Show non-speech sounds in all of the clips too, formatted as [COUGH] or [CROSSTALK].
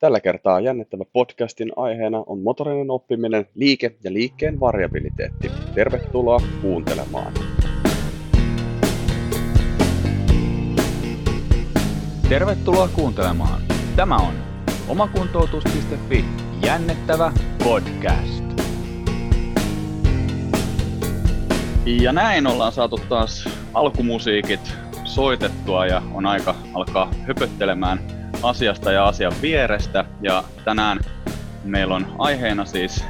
Tällä kertaa jännittävä podcastin aiheena on motorinen oppiminen, liike ja liikkeen variabiliteetti. Tervetuloa kuuntelemaan. Tervetuloa kuuntelemaan. Tämä on omakuntoutus.fi jännittävä podcast. Ja näin ollaan saatu taas alkumusiikit soitettua ja on aika alkaa höpöttelemään asiasta ja asian vierestä. Ja tänään meillä on aiheena siis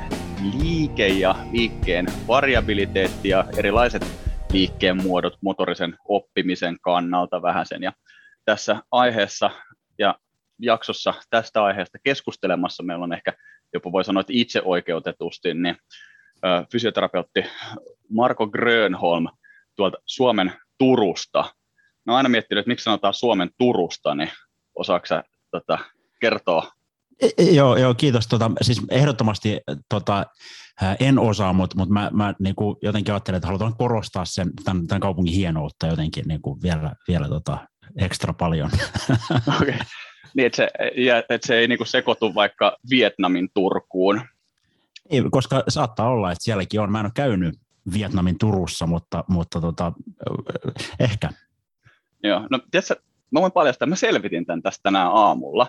liike ja liikkeen variabiliteetti ja erilaiset liikkeen muodot motorisen oppimisen kannalta vähän sen. Ja tässä aiheessa ja jaksossa tästä aiheesta keskustelemassa meillä on ehkä jopa voi sanoa, että itse oikeutetusti, niin fysioterapeutti Marko Grönholm tuolta Suomen Turusta. No aina miettinyt, että miksi sanotaan Suomen Turusta, niin Osaatko sä tota, kertoa? E, e, joo, joo, kiitos. Tota, siis ehdottomasti tota, en osaa, mutta, mutta mä, mä niin kuin jotenkin ajattelen, että halutaan korostaa sen, tämän, tämän kaupungin hienoutta jotenkin niin kuin vielä, vielä tota, ekstra paljon. [LAUGHS] Okay. Niin, että se, että se ei niin kuin sekoitu vaikka Vietnamin Turkuun. Ei, koska saattaa olla, että sielläkin on. Mä en ole käynyt Vietnamin Turussa, mutta, mutta tota, ehkä. Joo, no tiedätkö, mä voin paljastaa, mä selvitin tämän tästä tänään aamulla.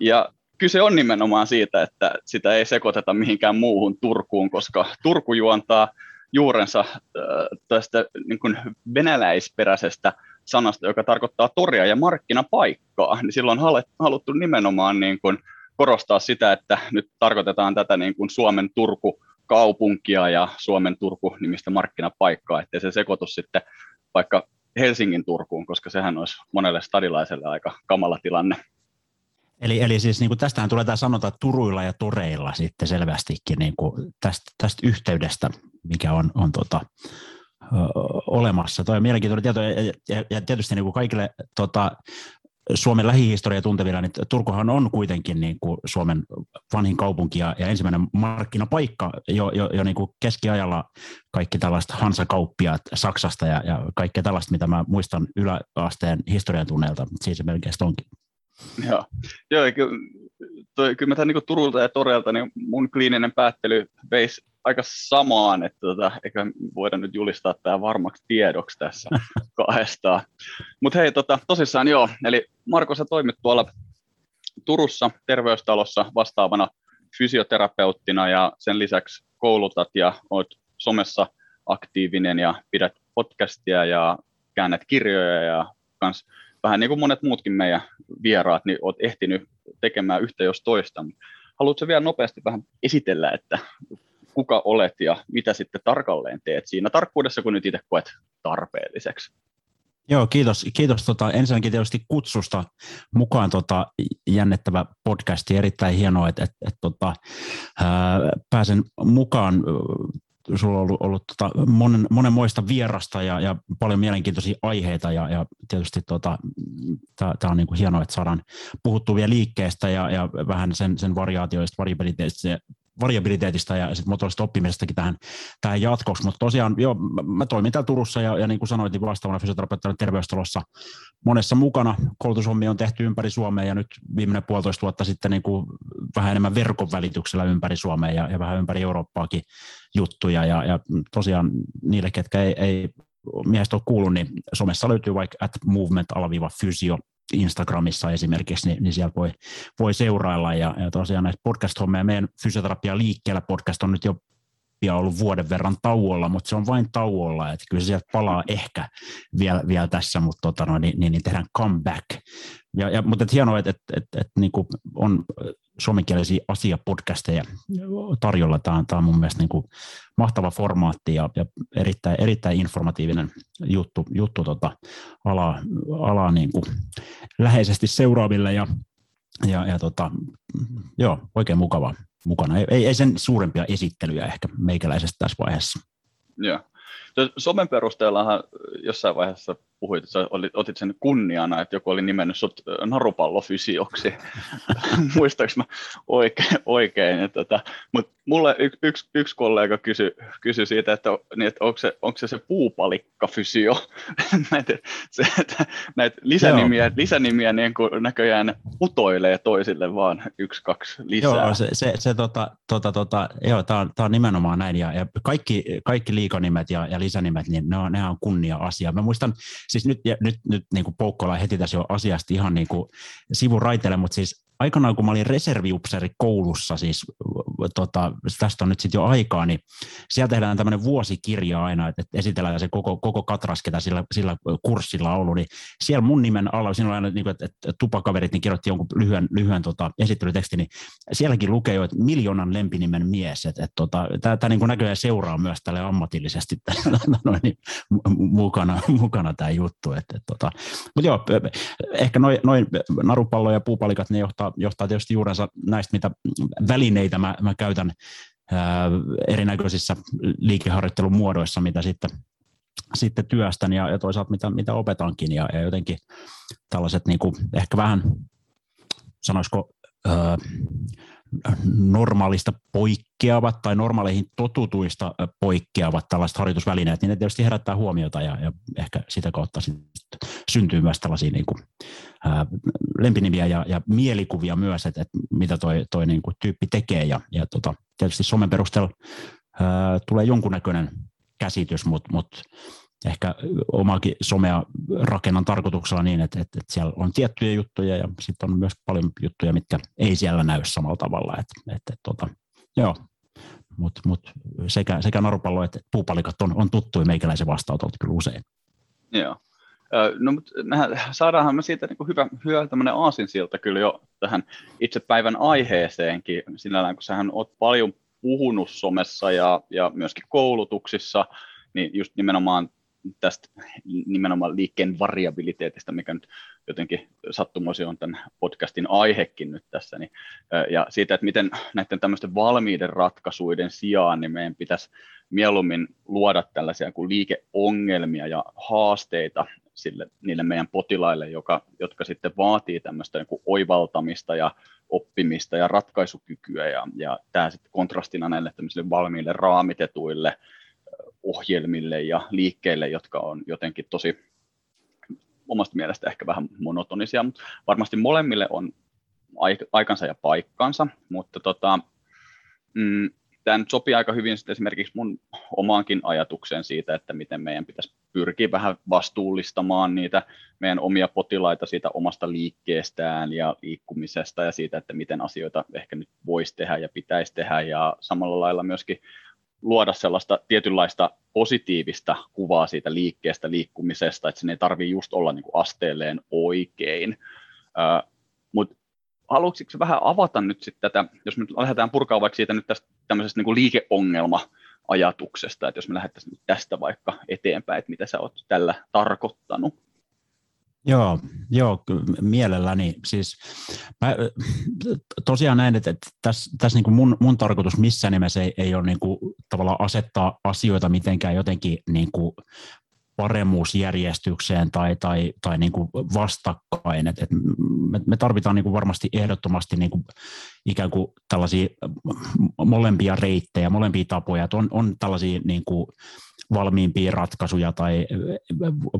Ja kyse on nimenomaan siitä, että sitä ei sekoiteta mihinkään muuhun Turkuun, koska Turku juontaa juurensa äh, tästä niin kuin venäläisperäisestä sanasta, joka tarkoittaa toria ja markkinapaikkaa, niin silloin on haluttu nimenomaan niin kuin korostaa sitä, että nyt tarkoitetaan tätä niin kuin Suomen Turku kaupunkia ja Suomen Turku nimistä markkinapaikkaa, ettei se sekoitu sitten vaikka Helsingin Turkuun, koska sehän olisi monelle stadilaiselle aika kamala tilanne. Eli, eli siis niin kuin tästähän tulee tämä sanota turuilla ja toreilla sitten selvästikin niin kuin tästä, tästä yhteydestä, mikä on, on tota, ö, olemassa. Tuo on mielenkiintoinen tieto, ja, ja, ja tietysti niin kuin kaikille tota, Suomen lähihistoria tuntevilla, niin Turkuhan on kuitenkin niin kuin Suomen vanhin kaupunki ja, ja ensimmäinen markkinapaikka jo, jo, jo niin kuin keskiajalla kaikki tällaista hansakauppiaat Saksasta ja, ja kaikkea tällaista, mitä mä muistan yläasteen historian tunneilta, siis se melkein onkin. Joo, Joo kyllä, toi, kyllä mä tämän niin Turulta ja Torelta, niin mun kliininen päättely veisi aika samaan, että tota, eikä voida nyt julistaa tämä varmaksi tiedoksi tässä [LAUGHS] kahdestaan. Mutta hei, tota, tosissaan joo, eli Marko, sä toimit tuolla Turussa terveystalossa vastaavana fysioterapeuttina ja sen lisäksi koulutat ja olet somessa aktiivinen ja pidät podcastia ja käännät kirjoja ja kans vähän niin kuin monet muutkin meidän vieraat, niin olet ehtinyt tekemään yhtä jos toista. Haluatko vielä nopeasti vähän esitellä, että kuka olet ja mitä sitten tarkalleen teet siinä tarkkuudessa, kun nyt itse koet tarpeelliseksi. Joo, kiitos. Kiitos tota, ensinnäkin tietysti kutsusta mukaan tota, jännettävä podcasti. Erittäin hienoa, että et, et, tota, ää, pääsen mukaan. Sulla on ollut, ollut tota, monen, monenmoista vierasta ja, ja paljon mielenkiintoisia aiheita ja, ja tietysti tota, tämä on niinku hienoa, että saadaan puhuttua vielä liikkeestä ja, ja vähän sen, sen variaatioista, variabiliteetista variabiliteetista ja sit motorisesta oppimisestakin tähän, tähän jatkoksi. Mutta tosiaan, joo, mä, toimin täällä Turussa ja, ja niin kuin sanoit, niin vastaavana fysioterapeuttina terveystalossa monessa mukana. Koulutushommia on tehty ympäri Suomea ja nyt viimeinen puolitoista vuotta sitten niin kuin vähän enemmän verkon välityksellä ympäri Suomea ja, ja vähän ympäri Eurooppaakin juttuja. Ja, ja tosiaan niille, ketkä ei, ei miehestä ole kuullut, niin somessa löytyy vaikka at movement-fysio Instagramissa esimerkiksi, niin, niin siellä voi, voi seurailla. Ja, ja tosiaan näistä podcast-hommia, meidän fysioterapia liikkeellä podcast on nyt jo pian ollut vuoden verran tauolla, mutta se on vain tauolla, että kyllä se sieltä palaa ehkä vielä, vielä tässä, mutta tota, no, niin, niin, niin tehdään comeback. Ja, ja, mutta et hienoa, että et, et, et, niin on suomenkielisiä asiapodcasteja tarjolla. Tämä on, tämä on mun mielestä niin kuin mahtava formaatti ja, ja erittäin, erittäin informatiivinen juttu, juttu tota, ala, ala niin kuin läheisesti seuraaville ja, ja, ja tota, joo, oikein mukava mukana. Ei, ei sen suurempia esittelyjä ehkä meikäläisestä tässä vaiheessa. Joo. Somen perusteellahan jossain vaiheessa puhuit, että olit, otit sen kunniana, että joku oli nimennyt sut narupallofysioksi. [LAUGHS] Muistaaks mä oikein? oikein tota, Mutta mulle y, yksi, yksi kollega kysyi kysy siitä, että, niin, että onko, se, onko se se puupalikkafysio. [LAUGHS] näitä, se, että, näitä lisänimiä, lisänimiä niin kuin näköjään putoilee toisille vaan yksi, kaksi lisää. Joo, se, se, se tota, tota, tota, joo, tämä on, on nimenomaan näin, ja, ja kaikki, kaikki liikanimet ja, ja lisänimet, niin ne on, ne on kunnia-asia. Mä muistan, siis nyt, nyt, nyt niin kuin heti tässä jo asiasta ihan niin kuin sivuraiteille, mutta siis aikanaan kun mä olin reserviupseeri koulussa, siis tota, tästä on nyt sitten jo aikaa, niin siellä tehdään tämmöinen vuosikirja aina, että esitellään se koko, koko katras, ketä sillä, sillä kurssilla on ollut, niin siellä mun nimen alla, siinä oli aina, niin kuin, että, että tupakaverit niin kirjoitti jonkun lyhyen, lyhyen tota, esittelytekstin, niin sielläkin lukee jo, että miljoonan lempinimen mies, että, että tota, tämä niin näköjään seuraa myös tälle ammatillisesti [LAUGHS] noin, niin, mukana, mukana tämä juttu, että, että, tota, mutta joo, ehkä noin noi narupallo ja puupalikat, ne johtaa johtaa, tietysti juurensa näistä, mitä välineitä mä, mä käytän ää, erinäköisissä liikeharjoittelun muodoissa, mitä sitten, sitten työstän ja, ja toisaalta mitä, mitä opetankin ja, ja jotenkin tällaiset niin kuin, ehkä vähän sanoisiko ää, normaalista poikkeavat tai normaaleihin totutuista poikkeavat tällaiset harjoitusvälineet, niin ne tietysti herättää huomiota ja, ja ehkä sitä kautta syntyy myös tällaisia niin kuin, ää, lempinimiä ja, ja mielikuvia myös, että, että mitä toi, toi niin kuin tyyppi tekee. Ja, ja tota, tietysti somen perusteella ää, tulee jonkunnäköinen käsitys, mutta mut ehkä omaakin somea rakennan tarkoituksella niin, että, että, että siellä on tiettyjä juttuja ja sitten on myös paljon juttuja, mitkä ei siellä näy samalla tavalla. Että, että, tota, joo, mutta mut sekä, sekä narupallo että puupalikat on, on tuttuja meikäläisen vastaanotolta kyllä usein. Joo. No, mutta saadaanhan me siitä niin hyvä, hyvä tämmöinen aasinsilta kyllä jo tähän itse päivän aiheeseenkin, sinällään kun sähän oot paljon puhunut somessa ja, ja myöskin koulutuksissa, niin just nimenomaan tästä nimenomaan liikkeen variabiliteetista, mikä nyt jotenkin sattumoisin on tämän podcastin aihekin nyt tässä, niin, ja siitä, että miten näiden tämmöisten valmiiden ratkaisuiden sijaan, niin meidän pitäisi mieluummin luoda tällaisia kuin liikeongelmia ja haasteita sille, niille meidän potilaille, joka, jotka sitten vaatii tämmöistä niin oivaltamista ja oppimista ja ratkaisukykyä, ja, ja tämä sitten kontrastina näille valmiille raamitetuille ohjelmille ja liikkeille, jotka on jotenkin tosi omasta mielestä ehkä vähän monotonisia, mutta varmasti molemmille on aikansa ja paikkansa, mutta tota, mm, tämä nyt sopii aika hyvin sitten esimerkiksi mun omaankin ajatukseen siitä, että miten meidän pitäisi pyrkiä vähän vastuullistamaan niitä meidän omia potilaita siitä omasta liikkeestään ja liikkumisesta ja siitä, että miten asioita ehkä nyt voisi tehdä ja pitäisi tehdä. Ja samalla lailla myöskin luoda sellaista tietynlaista positiivista kuvaa siitä liikkeestä, liikkumisesta, että sen ei tarvitse just olla niin kuin asteelleen oikein. Mutta haluaisitko vähän avata nyt sitten tätä, jos me lähdetään purkaa vaikka siitä nyt tästä tämmöisestä niin kuin liikeongelma-ajatuksesta, että jos me lähdettäisiin nyt tästä vaikka eteenpäin, että mitä sä oot tällä tarkoittanut? Joo, joo, mielelläni. Siis mä, tosiaan näin, että, että tässä, tässä niin kuin mun, mun tarkoitus missään nimessä ei, ei ole niin kuin, tavallaan asettaa asioita mitenkään jotenkin niin kuin paremmuusjärjestykseen tai, tai, tai niin kuin vastakkain. Et, et me, me tarvitaan niin kuin varmasti ehdottomasti niin kuin ikään kuin tällaisia molempia reittejä, molempia tapoja. Et on, on tällaisia niin kuin valmiimpia ratkaisuja tai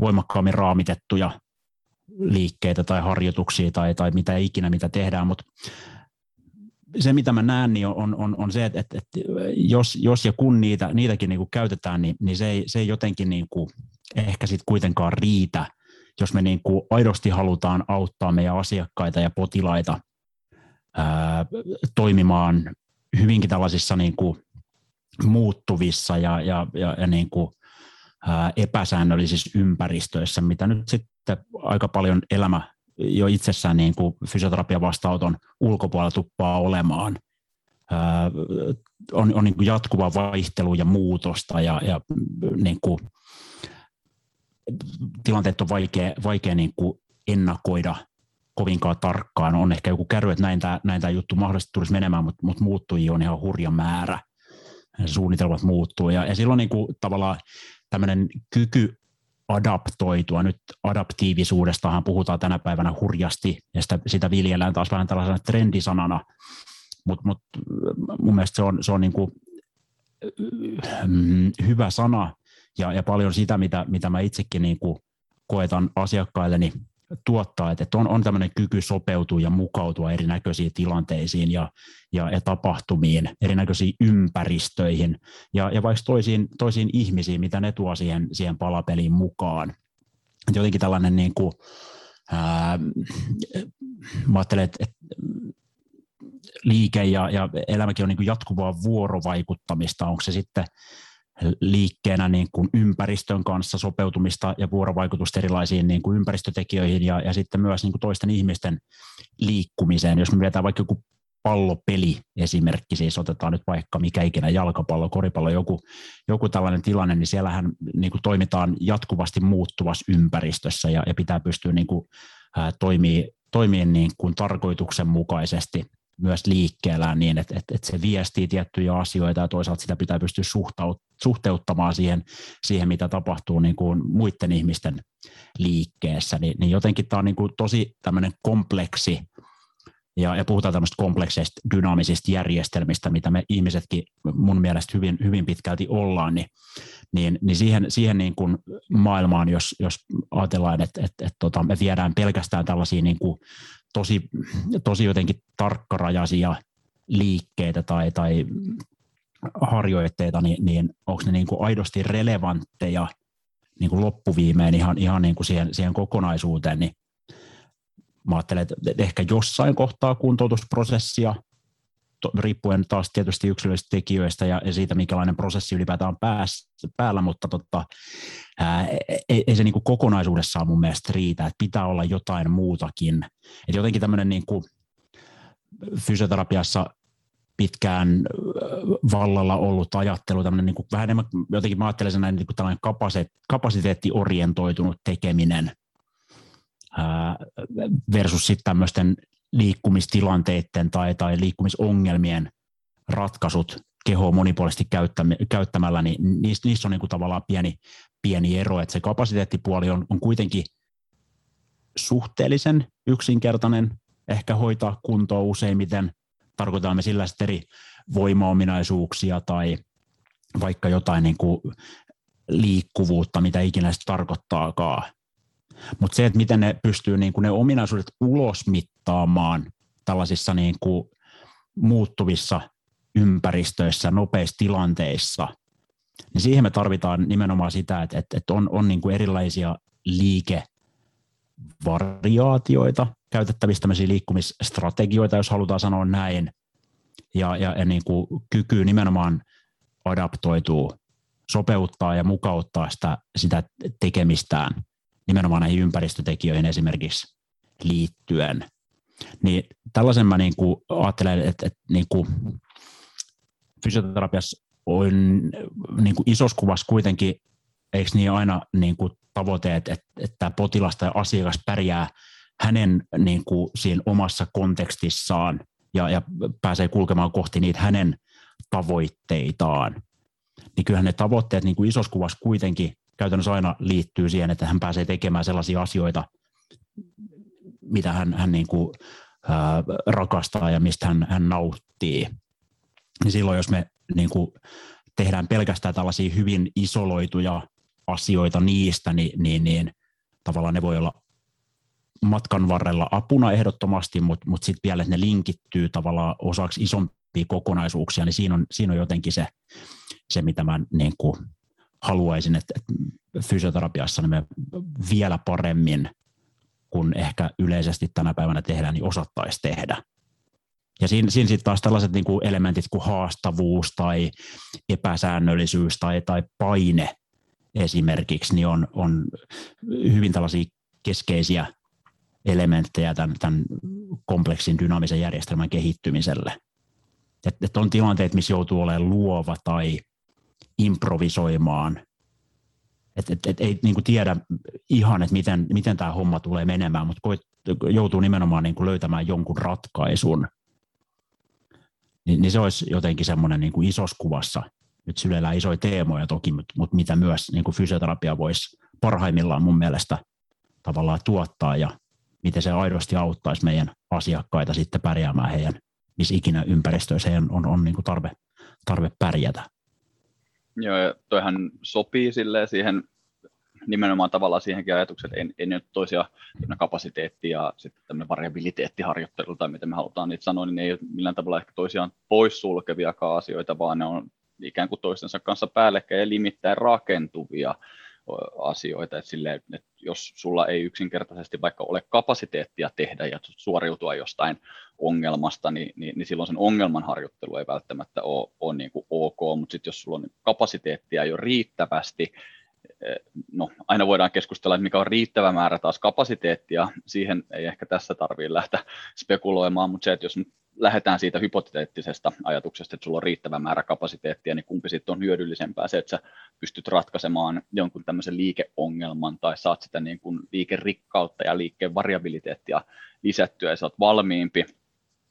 voimakkaammin raamitettuja liikkeitä tai harjoituksia tai, tai mitä ikinä, mitä tehdään, mutta se, mitä mä näen, niin on, on, on se, että, että, jos, jos ja kun niitä, niitäkin niin kuin käytetään, niin, niin se, ei, se ei jotenkin niin kuin ehkä sitten kuitenkaan riitä, jos me niin kuin aidosti halutaan auttaa meidän asiakkaita ja potilaita ää, toimimaan hyvinkin tällaisissa niin kuin muuttuvissa ja, ja, ja, ja niin kuin, ää, epäsäännöllisissä ympäristöissä, mitä nyt sitten aika paljon elämä jo itsessään niin kuin fysioterapian vastaanoton ulkopuolella tuppaa olemaan. Ää, on on niin kuin jatkuva vaihtelu ja muutosta ja, ja niin kuin, tilanteet on vaikea, vaikea niin kuin ennakoida kovinkaan tarkkaan. On ehkä joku kärry, että näin tämä, näin tämä juttu mahdollisesti tulisi menemään, mutta, mutta muuttujia on ihan hurja määrä. suunnitelmat muuttuu. Ja, ja silloin niin kuin, tavallaan tämmöinen kyky adaptoitua. Nyt adaptiivisuudestahan puhutaan tänä päivänä hurjasti, ja sitä, sitä viljellään taas vähän tällaisena trendisanana, mutta mut, mun mielestä se on, se on niin kuin, mm, hyvä sana, ja, ja paljon sitä, mitä, mitä mä itsekin niin kuin koetan asiakkailleni tuottaa, että on, on tämmöinen kyky sopeutua ja mukautua erinäköisiin tilanteisiin ja, ja, ja tapahtumiin, erinäköisiin ympäristöihin ja, ja vaikka toisiin, toisiin ihmisiin, mitä ne tuo siihen, siihen palapeliin mukaan. Et jotenkin tällainen niin kuin, ää, mä ajattelen, että, että liike ja, ja elämäkin on niin jatkuvaa vuorovaikuttamista, onko se sitten liikkeenä niin kuin ympäristön kanssa sopeutumista ja vuorovaikutusta erilaisiin niin kuin ympäristötekijöihin ja, ja sitten myös niin kuin toisten ihmisten liikkumiseen. Jos me mietitään vaikka joku pallopeli esimerkki, siis otetaan nyt vaikka mikä ikinä jalkapallo, koripallo, joku, joku tällainen tilanne, niin siellähän niin kuin toimitaan jatkuvasti muuttuvassa ympäristössä ja, ja pitää pystyä niin kuin, ää, toimii, toimii niin kuin tarkoituksenmukaisesti myös liikkeellä niin, että, että, että se viestii tiettyjä asioita ja toisaalta sitä pitää pystyä suhteuttamaan siihen, siihen mitä tapahtuu niin kuin muiden ihmisten liikkeessä. Niin, niin jotenkin tämä on niin kuin tosi tämmöinen kompleksi ja, ja puhutaan tämmöistä komplekseista dynaamisista järjestelmistä, mitä me ihmisetkin mun mielestä hyvin, hyvin pitkälti ollaan, niin, niin, niin siihen, siihen niin kuin maailmaan, jos, jos ajatellaan, että, että, että tota, me viedään pelkästään tällaisia niin kuin tosi, tosi jotenkin tarkkarajaisia liikkeitä tai, tai harjoitteita, niin, niin onko ne niin kuin aidosti relevantteja niin kuin loppuviimeen ihan, ihan niin kuin siihen, siihen kokonaisuuteen, niin mä ajattelen, että ehkä jossain kohtaa kuntoutusprosessia, riippuen taas tietysti yksilöllisistä tekijöistä ja, siitä, minkälainen prosessi ylipäätään on pääs, päällä, mutta tota, ää, ei, ei se niin kuin kokonaisuudessaan mun mielestä riitä, että pitää olla jotain muutakin. Et jotenkin tämmöinen niin fysioterapiassa pitkään vallalla ollut ajattelu, tämmöinen niin kuin, vähän enemmän, jotenkin mä ajattelen sen näin, niin kuin tällainen kapasiteettiorientoitunut tekeminen versus sitten tämmöisten liikkumistilanteiden tai, tai liikkumisongelmien ratkaisut kehoa monipuolisesti käyttämällä, niin niissä, niissä on niin kuin tavallaan pieni, pieni ero, että se kapasiteettipuoli on, on kuitenkin suhteellisen yksinkertainen ehkä hoitaa kuntoa useimmiten. Tarkoitamme me sillä eri voimaominaisuuksia tai vaikka jotain niin kuin liikkuvuutta, mitä ikinä se tarkoittaakaan. Mutta se, että miten ne pystyy niin kuin ne ominaisuudet ulosmittaamaan tällaisissa niin kuin muuttuvissa ympäristöissä, nopeissa tilanteissa, niin siihen me tarvitaan nimenomaan sitä, että, että, että on, on niin kuin erilaisia liikevariaatioita, käytettävissä tämmöisiä liikkumisstrategioita, jos halutaan sanoa näin, ja, ja, ja niin kuin kyky nimenomaan adaptoituu, sopeuttaa ja mukauttaa sitä, sitä tekemistään nimenomaan näihin ympäristötekijöihin esimerkiksi liittyen. Niin tällaisen mä niin kuin ajattelen, että, että niin kuin fysioterapiassa on niin kuin isossa kuvassa kuitenkin, eikö niin aina niin kuin tavoite, että, että, että potilas tai asiakas pärjää hänen niin kuin siinä omassa kontekstissaan ja, ja pääsee kulkemaan kohti niitä hänen tavoitteitaan. Niin kyllähän ne tavoitteet niin kuin isossa kuvassa kuitenkin käytännössä aina liittyy siihen, että hän pääsee tekemään sellaisia asioita, mitä hän, hän niin kuin, ää, rakastaa ja mistä hän, hän nauttii. Niin silloin, jos me niin kuin, tehdään pelkästään tällaisia hyvin isoloituja asioita niistä, niin, niin, niin tavallaan ne voi olla matkan varrella apuna ehdottomasti, mutta, mutta sitten vielä, että ne linkittyy tavallaan osaksi isompia kokonaisuuksia, niin siinä on, siinä on jotenkin se, se mitä mä niin kuin haluaisin, että, että fysioterapiassa me vielä paremmin kuin ehkä yleisesti tänä päivänä tehdään, niin osattaisi tehdä. Ja siinä, siinä sitten taas tällaiset niin kuin elementit kuin haastavuus tai epäsäännöllisyys tai, tai paine esimerkiksi, niin on, on hyvin tällaisia keskeisiä elementtejä tämän, tämän kompleksin dynaamisen järjestelmän kehittymiselle. Et, et on tilanteet, missä joutuu olemaan luova tai improvisoimaan. Et, et, et, ei niin kuin tiedä ihan, että miten, miten tämä homma tulee menemään, mutta koit, joutuu nimenomaan niin kuin löytämään jonkun ratkaisun. Ni, niin se olisi jotenkin semmoinen niin isossa kuvassa nyt syleillään isoja teemoja toki, mutta, mutta mitä myös niin kuin fysioterapia voisi parhaimmillaan mun mielestä tavallaan tuottaa ja miten se aidosti auttaisi meidän asiakkaita sitten pärjäämään heidän, missä ikinä ympäristöissä heidän on, on niin kuin tarve, tarve pärjätä. Joo, ja toihan sopii siihen nimenomaan tavallaan siihenkin ajatukseen, että ei, ei nyt toisia kapasiteetti ja sitten tämmöinen variabiliteettiharjoittelu tai miten me halutaan niitä sanoa, niin ne ei ole millään tavalla ehkä toisiaan poissulkeviakaan asioita, vaan ne on ikään kuin toistensa kanssa päällekkäin ja limittäin rakentuvia asioita, että, silleen, että jos sulla ei yksinkertaisesti vaikka ole kapasiteettia tehdä ja suoriutua jostain ongelmasta, niin, niin, niin silloin sen ongelman harjoittelu ei välttämättä ole, ole niin kuin ok, mutta sitten jos sulla on kapasiteettia jo riittävästi, no aina voidaan keskustella, että mikä on riittävä määrä taas kapasiteettia, siihen ei ehkä tässä tarvitse lähteä spekuloimaan, mutta se, että jos lähdetään siitä hypoteettisesta ajatuksesta, että sulla on riittävä määrä kapasiteettia, niin kumpi sitten on hyödyllisempää? Se, että sä pystyt ratkaisemaan jonkun tämmöisen liikeongelman tai saat sitä niin kuin liikerikkautta ja liikkeen variabiliteettia lisättyä ja sä oot valmiimpi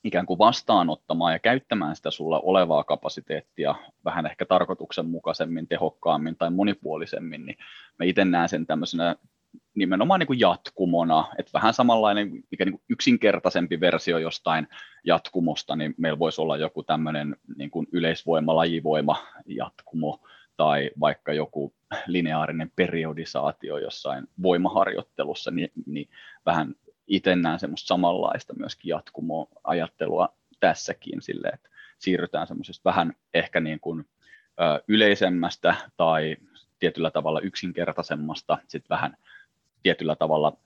ikään kuin vastaanottamaan ja käyttämään sitä sulla olevaa kapasiteettia vähän ehkä tarkoituksenmukaisemmin, tehokkaammin tai monipuolisemmin, niin mä itse näen sen tämmöisenä nimenomaan niin kuin jatkumona, että vähän samanlainen mikä niin kuin yksinkertaisempi versio jostain jatkumosta, niin meillä voisi olla joku tämmöinen niin kuin yleisvoima, lajivoima jatkumo, tai vaikka joku lineaarinen periodisaatio jossain voimaharjoittelussa, niin, niin vähän itse näen semmoista samanlaista myöskin jatkumoajattelua tässäkin sille, että siirrytään semmoisesta vähän ehkä niin kuin, yleisemmästä tai tietyllä tavalla yksinkertaisemmasta sitten vähän tietyllä tavalla,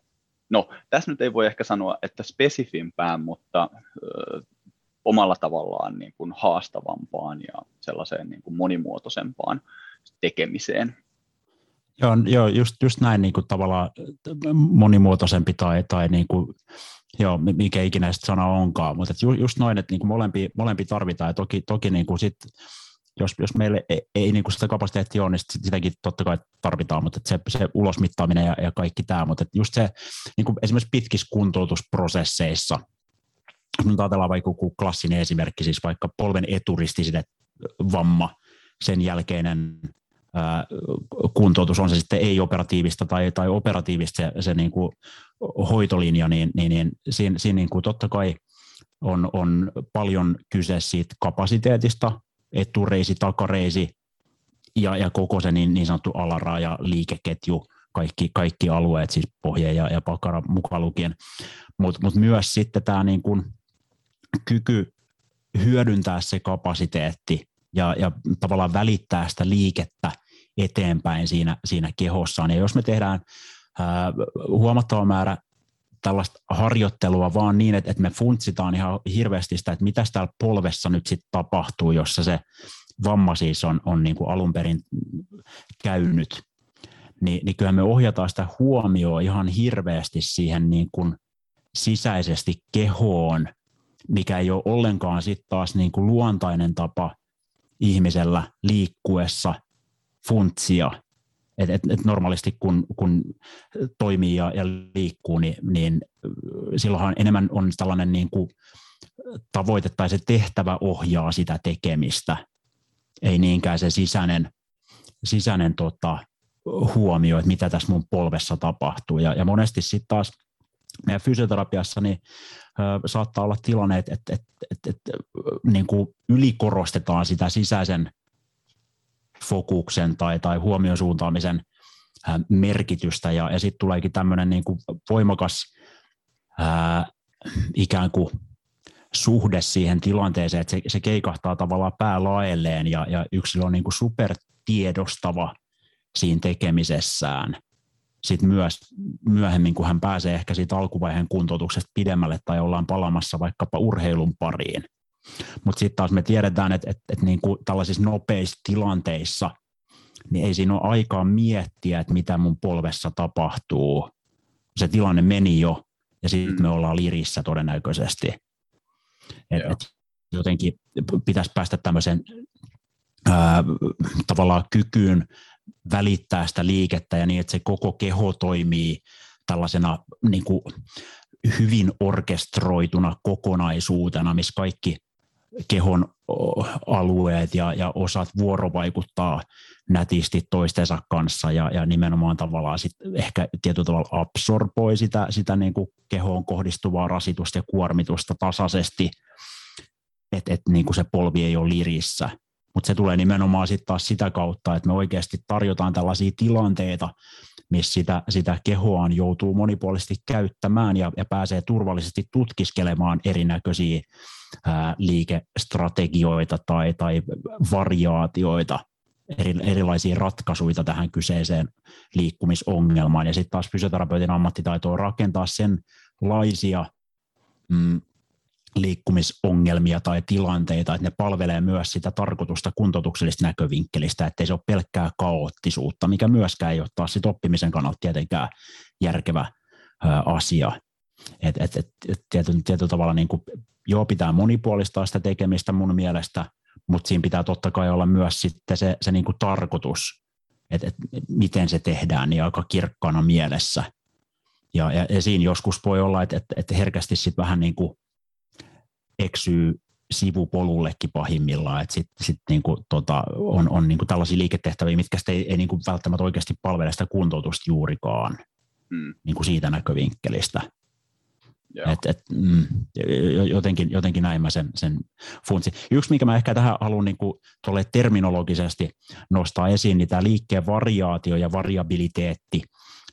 no tässä nyt ei voi ehkä sanoa, että spesifimpään, mutta ö, omalla tavallaan niin kuin haastavampaan ja sellaiseen niin kuin monimuotoisempaan tekemiseen. Joo, joo just, just näin niin kuin tavallaan monimuotoisempi tai, tai niin kuin, joo, mikä ikinä sana onkaan, mutta just, noin, että niin kuin molempi, molempi tarvitaan ja toki, toki niin kuin sit, jos, jos meille ei, ei niin kuin sitä kapasiteettia ole, niin sitäkin totta kai tarvitaan, mutta se, se ulosmittaaminen ja, ja kaikki tämä, mutta just se niin kuin esimerkiksi pitkissä kuntoutusprosesseissa, nyt ajatellaan vaikka joku klassinen esimerkki, siis vaikka polven eturistiside vamma, sen jälkeinen ää, kuntoutus, on se sitten ei-operatiivista tai, tai operatiivista se, se niin kuin hoitolinja, niin, niin, niin siinä, siinä niin kuin totta kai on, on paljon kyse siitä kapasiteetista, etureisi, takareisi ja, ja koko se niin, niin sanottu alaraja liikeketju, kaikki, kaikki alueet, siis pohje ja, ja pakara mukaan lukien, mutta mut myös sitten tämä niin kuin kyky hyödyntää se kapasiteetti ja, ja tavallaan välittää sitä liikettä eteenpäin siinä, siinä kehossaan. Ja jos me tehdään ää, huomattava määrä tällaista harjoittelua vaan niin, että, että me funtsitaan ihan hirveästi sitä, että mitä täällä polvessa nyt sitten tapahtuu, jossa se vamma siis on, on niin kuin alun perin käynyt, niin, niin kyllä me ohjataan sitä huomioon ihan hirveästi siihen niin kuin sisäisesti kehoon, mikä ei ole ollenkaan sitten taas niin kuin luontainen tapa ihmisellä liikkuessa funtsia et, et, et normaalisti kun, kun toimii ja, ja liikkuu, niin, niin silloinhan enemmän on tällainen niin kuin tavoite tai se tehtävä ohjaa sitä tekemistä, ei niinkään se sisäinen, sisäinen tota, huomio, että mitä tässä mun polvessa tapahtuu. Ja, ja monesti sitten taas meidän fysioterapiassa niin, ö, saattaa olla tilanne, että, että, että, että, että niin ylikorostetaan sitä sisäisen fokuksen tai, tai huomion suuntaamisen merkitystä ja, ja sitten tuleekin tämmöinen niin voimakas ää, ikään kuin suhde siihen tilanteeseen, että se, se keikahtaa tavallaan päälaelleen ja, ja yksilö on niin kuin supertiedostava siinä tekemisessään. Sitten myös myöhemmin, kun hän pääsee ehkä siitä alkuvaiheen kuntoutuksesta pidemmälle tai ollaan palamassa vaikkapa urheilun pariin, mutta sitten taas me tiedetään, että et, et niinku tällaisissa nopeissa tilanteissa niin ei siinä ole aikaa miettiä, että mitä mun polvessa tapahtuu. Se tilanne meni jo, ja sitten me mm. ollaan lirissä todennäköisesti. Et, et jotenkin pitäisi päästä tämmöisen ää, tavallaan kykyyn välittää sitä liikettä ja niin, että se koko keho toimii tällaisena niin kuin hyvin orkestroituna kokonaisuutena, missä kaikki kehon alueet ja, ja osat vuorovaikuttaa nätisti toistensa kanssa ja, ja nimenomaan tavallaan sit ehkä tietyllä tavalla absorboi sitä, sitä niin kuin kehoon kohdistuvaa rasitusta ja kuormitusta tasaisesti, että et niin kuin se polvi ei ole lirissä. Mutta se tulee nimenomaan sitten taas sitä kautta, että me oikeasti tarjotaan tällaisia tilanteita, missä sitä, sitä kehoaan joutuu monipuolisesti käyttämään ja, ja pääsee turvallisesti tutkiskelemaan erinäköisiä ää, liikestrategioita tai, tai variaatioita, eri, erilaisia ratkaisuja tähän kyseiseen liikkumisongelmaan. Ja sitten taas fysioterapeutin ammattitaito on rakentaa sen laisia mm, liikkumisongelmia tai tilanteita, että ne palvelee myös sitä tarkoitusta kuntoutuksellisesta näkövinkkelistä, ettei se ole pelkkää kaoottisuutta, mikä myöskään ei ole taas sit oppimisen kannalta tietenkään järkevä asia. Et, et, et, et tietyllä, tietyllä tavalla niin kuin, joo, pitää monipuolistaa sitä tekemistä mun mielestä, mutta siinä pitää totta kai olla myös sitten se, se niin kuin tarkoitus, että et, miten se tehdään, niin aika kirkkaana mielessä. Ja, ja, ja siinä joskus voi olla, että et, et herkästi sitten vähän niin kuin eksyy sivupolullekin pahimmillaan, että sitten sit niinku, tota, on, on niinku tällaisia liiketehtäviä, mitkä ei, ei niinku välttämättä oikeasti palvele sitä kuntoutusta juurikaan hmm. niinku siitä näkövinkkelistä. Et, et, mm, jotenkin, jotenkin näin mä sen, sen funtsin. Yksi, mikä mä ehkä tähän haluan niin terminologisesti nostaa esiin, niin tämä liikkeen variaatio ja variabiliteetti.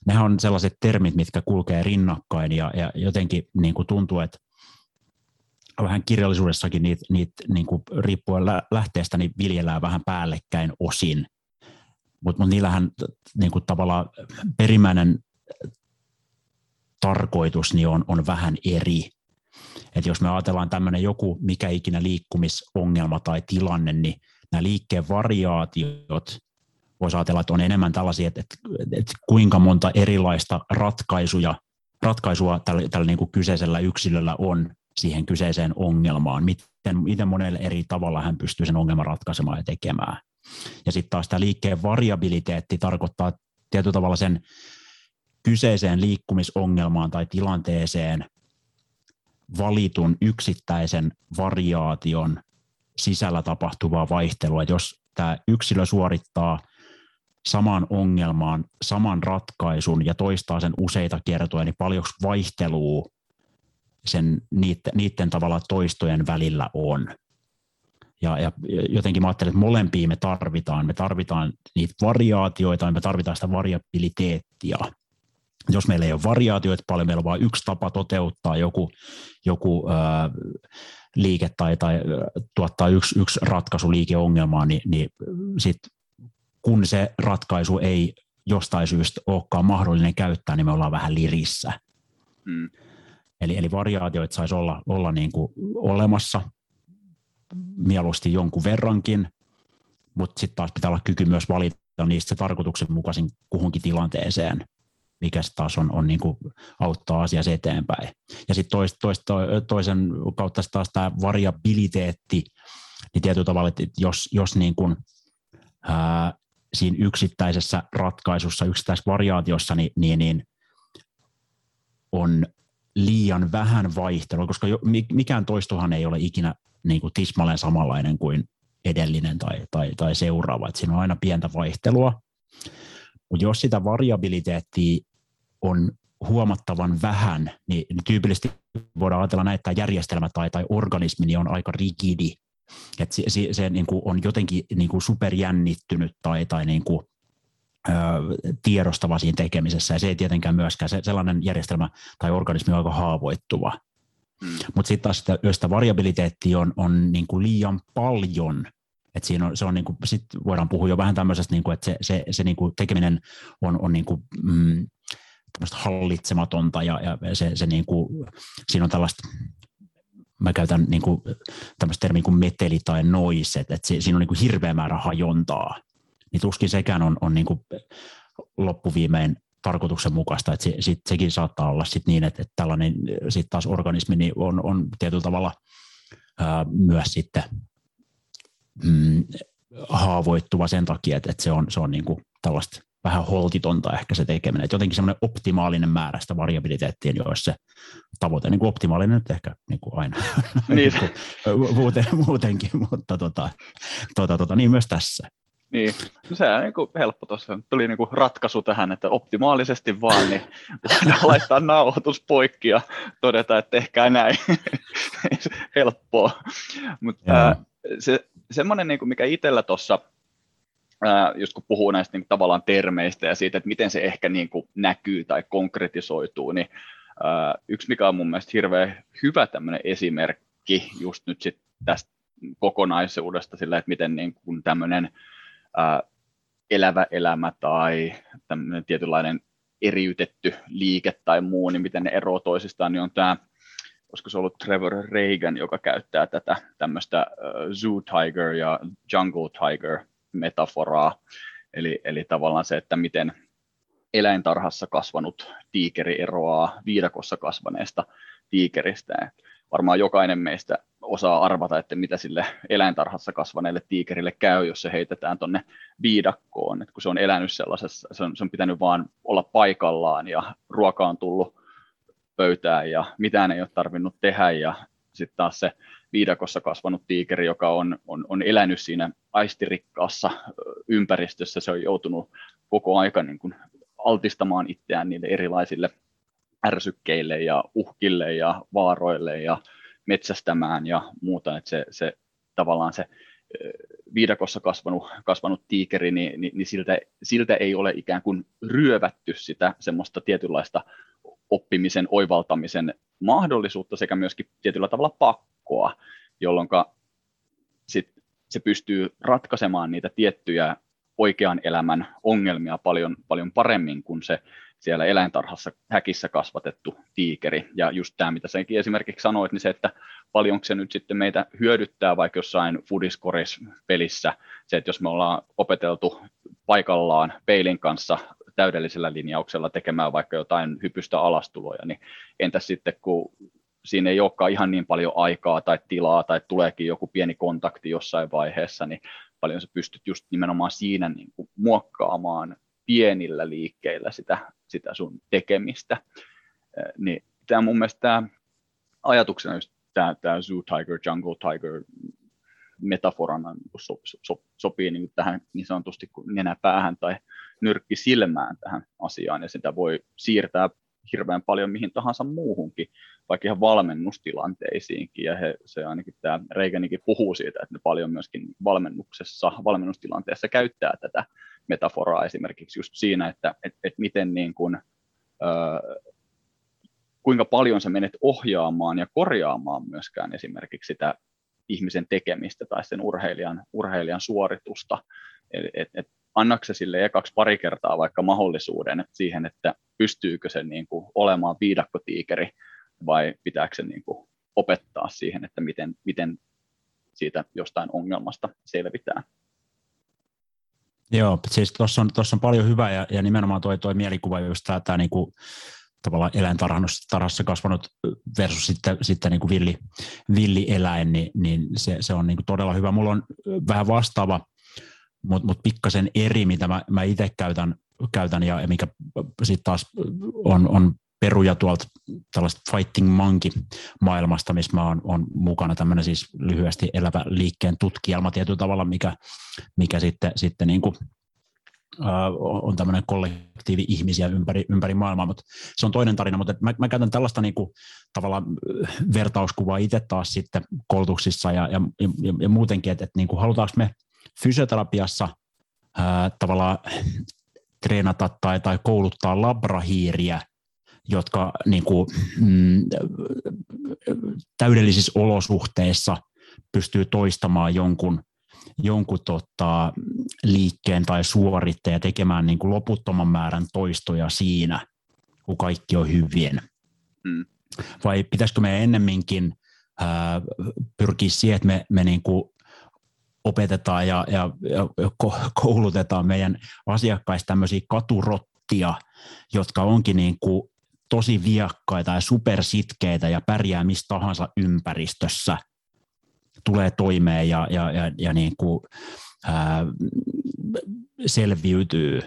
Nehän on sellaiset termit, mitkä kulkee rinnakkain ja, ja jotenkin niin kuin tuntuu, että vähän kirjallisuudessakin niitä, niitä niin kuin riippuen lähteestä niin viljellään vähän päällekkäin osin. Mutta mut niillähän niin kuin tavallaan perimmäinen tarkoitus niin on, on vähän eri. Et jos me ajatellaan tämmöinen joku mikä ikinä liikkumisongelma tai tilanne, niin nämä liikkeen variaatiot, voisi ajatella, että on enemmän tällaisia, että, että, että kuinka monta erilaista ratkaisuja, ratkaisua tällä, tällä niin kuin kyseisellä yksilöllä on siihen kyseiseen ongelmaan, miten, miten monelle eri tavalla hän pystyy sen ongelman ratkaisemaan ja tekemään. Ja sitten taas tämä liikkeen variabiliteetti tarkoittaa tietyllä tavalla sen kyseiseen liikkumisongelmaan tai tilanteeseen valitun yksittäisen variaation sisällä tapahtuvaa vaihtelua. Jos tämä yksilö suorittaa saman ongelmaan saman ratkaisun ja toistaa sen useita kertoja, niin paljon vaihtelua sen niiden, niiden tavalla toistojen välillä on. Ja, ja jotenkin mä ajattelen, että molempia me tarvitaan. Me tarvitaan niitä variaatioita ja me tarvitaan sitä variabiliteettia. Jos meillä ei ole variaatioita paljon, meillä on vain yksi tapa toteuttaa joku, joku ää, liike tai, tai tuottaa yksi, yksi ratkaisu liikeongelmaan, niin, niin sit, kun se ratkaisu ei jostain syystä olekaan mahdollinen käyttää, niin me ollaan vähän lirissä. Hmm. Eli, eli variaatioita saisi olla, olla niin kuin olemassa mieluusti jonkun verrankin, mutta sitten taas pitää olla kyky myös valita niistä se tarkoituksenmukaisin kuhunkin tilanteeseen, mikä taas on, on niin kuin auttaa asiassa eteenpäin. Ja sitten tois, tois, toisen kautta taas tämä variabiliteetti, niin tietyllä tavalla, että jos, jos niin kuin, ää, siinä yksittäisessä ratkaisussa, yksittäisessä variaatiossa, niin, niin, niin on liian vähän vaihtelua, koska jo, mikään toistohan ei ole ikinä niin kuin tismalleen samanlainen kuin edellinen tai, tai, tai seuraava, että siinä on aina pientä vaihtelua. Mutta jos sitä variabiliteettia on huomattavan vähän, niin, tyypillisesti voidaan ajatella näin, että järjestelmä tai, tai organismi niin on aika rigidi, että se, se, se niin kuin on jotenkin niin kuin superjännittynyt tai, tai niin kuin tiedostava siinä tekemisessä, ja se ei tietenkään myöskään, se, sellainen järjestelmä tai organismi on aika haavoittuva. Mm. Mutta sitten taas sitä, jos sitä variabiliteettia on, on niin kuin liian paljon, että siinä on, se on niin kuin, sit voidaan puhua jo vähän tämmöisestä, niin kuin, että se, se, se niin kuin tekeminen on, on niin kuin, mm, hallitsematonta ja, ja se, se niin kuin, siinä on tällaista mä käytän niin kuin, tämmöistä termiä kuin meteli tai noise, että, että siinä on niin kuin hirveä määrä hajontaa niin tuskin sekään on, on niin kuin loppuviimein tarkoituksenmukaista, että se, sit, sekin saattaa olla sit niin, että, että tällainen sit taas organismi niin on, on tietyllä tavalla ää, myös sitten mm, haavoittuva sen takia, että, että se on, se on niin kuin tällaista vähän holtitonta ehkä se tekeminen. Et jotenkin semmoinen optimaalinen määrä sitä variabiliteettia, niin olisi se tavoite. Niin kuin optimaalinen nyt ehkä niin kuin aina niin. [LAUGHS] Muuten, muutenkin, mutta tota, tota, tota, niin myös tässä. Niin, no se on niin kuin helppo tuossa. Tuli niin kuin ratkaisu tähän, että optimaalisesti vaan, niin [LAUGHS] laittaa nauhoitus poikki ja todeta, että tehkää näin. [LAUGHS] Helppoa. Mutta se, semmoinen, niin kuin mikä itsellä tuossa, just kun puhuu näistä niin kuin, tavallaan termeistä ja siitä, että miten se ehkä niin kuin, näkyy tai konkretisoituu, niin ää, yksi, mikä on mun mielestä hirveän hyvä tämmöinen esimerkki just nyt sit tästä kokonaisuudesta sillä, että miten niin kuin tämmöinen ää, elävä elämä tai tämmöinen tietynlainen eriytetty liike tai muu, niin miten ne eroavat toisistaan, niin on tämä, olisiko se ollut Trevor Reagan, joka käyttää tätä tämmöistä zoo tiger ja jungle tiger metaforaa, eli, eli tavallaan se, että miten eläintarhassa kasvanut tiikeri eroaa viidakossa kasvaneesta tiikeristä. Varmaan jokainen meistä osaa arvata, että mitä sille eläintarhassa kasvaneelle tiikerille käy, jos se heitetään tuonne viidakkoon. Et kun se on elänyt sellaisessa, se on, se on pitänyt vaan olla paikallaan ja ruoka on tullut pöytään ja mitään ei ole tarvinnut tehdä ja sitten taas se viidakossa kasvanut tiikeri, joka on, on, on elänyt siinä aistirikkaassa ympäristössä, se on joutunut koko aika niin kuin altistamaan itseään niille erilaisille ärsykkeille ja uhkille ja vaaroille ja metsästämään ja muuta, että se, se tavallaan se viidakossa kasvanut, kasvanut tiikeri, niin, niin, niin siltä, siltä ei ole ikään kuin ryövätty sitä semmoista tietynlaista oppimisen, oivaltamisen mahdollisuutta sekä myöskin tietyllä tavalla pakkoa, jolloin sit se pystyy ratkaisemaan niitä tiettyjä oikean elämän ongelmia paljon, paljon paremmin kuin se siellä eläintarhassa häkissä kasvatettu tiikeri. Ja just tämä, mitä senkin esimerkiksi sanoit, niin se, että paljonko se nyt sitten meitä hyödyttää vaikka jossain Foodiskoris-pelissä, se, että jos me ollaan opeteltu paikallaan peilin kanssa täydellisellä linjauksella tekemään vaikka jotain hypystä alastuloja, niin entäs sitten kun siinä ei olekaan ihan niin paljon aikaa tai tilaa tai tuleekin joku pieni kontakti jossain vaiheessa, niin paljon sä pystyt just nimenomaan siinä niin kuin muokkaamaan pienillä liikkeillä sitä, sitä sun tekemistä. Niin tämä mun mielestä tämä ajatuksena just tämä, tämä Zoo Tiger, Jungle Tiger metaforana niin so, so, sopii niin tähän niin sanotusti kuin nenäpäähän tai nyrkki silmään tähän asiaan, ja sitä voi siirtää hirveän paljon mihin tahansa muuhunkin, vaikka ihan valmennustilanteisiinkin, ja he, se ainakin tämä Reaganikin puhuu siitä, että ne paljon myöskin valmennuksessa, valmennustilanteessa käyttää tätä metaforaa esimerkiksi just siinä, että et, et miten niin kuin, ö, kuinka paljon sä menet ohjaamaan ja korjaamaan myöskään esimerkiksi sitä ihmisen tekemistä tai sen urheilijan, urheilijan suoritusta. Et, et annako se sille ekaksi pari kertaa vaikka mahdollisuuden siihen, että pystyykö se niin kuin olemaan viidakkotiikeri vai pitääkö se niin kuin opettaa siihen, että miten, miten siitä jostain ongelmasta selvitään. Joo, siis tuossa on, on paljon hyvää ja, ja nimenomaan tuo toi mielikuva just tämä, tämä niin kuin, tavallaan eläintarhassa kasvanut versus sitten, sitten niin villi, villieläin, niin, niin se, se on niin todella hyvä. Mulla on vähän vastaava, mutta mut pikkasen eri, mitä mä, mä itse käytän, käytän ja mikä sitten taas on, on peruja tuolta tällaista Fighting Monkey-maailmasta, missä mä oon, on mukana tämmöinen siis lyhyesti elävä liikkeen tutkielma tietyllä tavalla, mikä, mikä sitten, sitten niin kuin, äh, on tämmöinen kollektiivi ihmisiä ympäri, ympäri maailmaa, mutta se on toinen tarina, mutta mä, mä käytän tällaista niin kuin, tavallaan vertauskuvaa itse taas sitten koulutuksissa ja, ja, ja, ja muutenkin, että, että niin kuin, halutaanko me fysioterapiassa ää, tavallaan treenata tai, tai kouluttaa labrahiiriä jotka niin kuin, mm, täydellisissä olosuhteissa pystyy toistamaan jonkun, jonkun tota, liikkeen tai suoritteen ja tekemään niin kuin loputtoman määrän toistoja siinä, kun kaikki on hyvin. Mm. Vai pitäisikö me ennemminkin ää, pyrkiä siihen, että me, me niin kuin opetetaan ja, ja, ja koulutetaan meidän asiakkaista tämmöisiä katurottia, jotka onkin niin kuin tosi viakkaita ja supersitkeitä ja pärjää missä tahansa ympäristössä, tulee toimeen ja, ja, ja, ja niin kuin, ää, selviytyy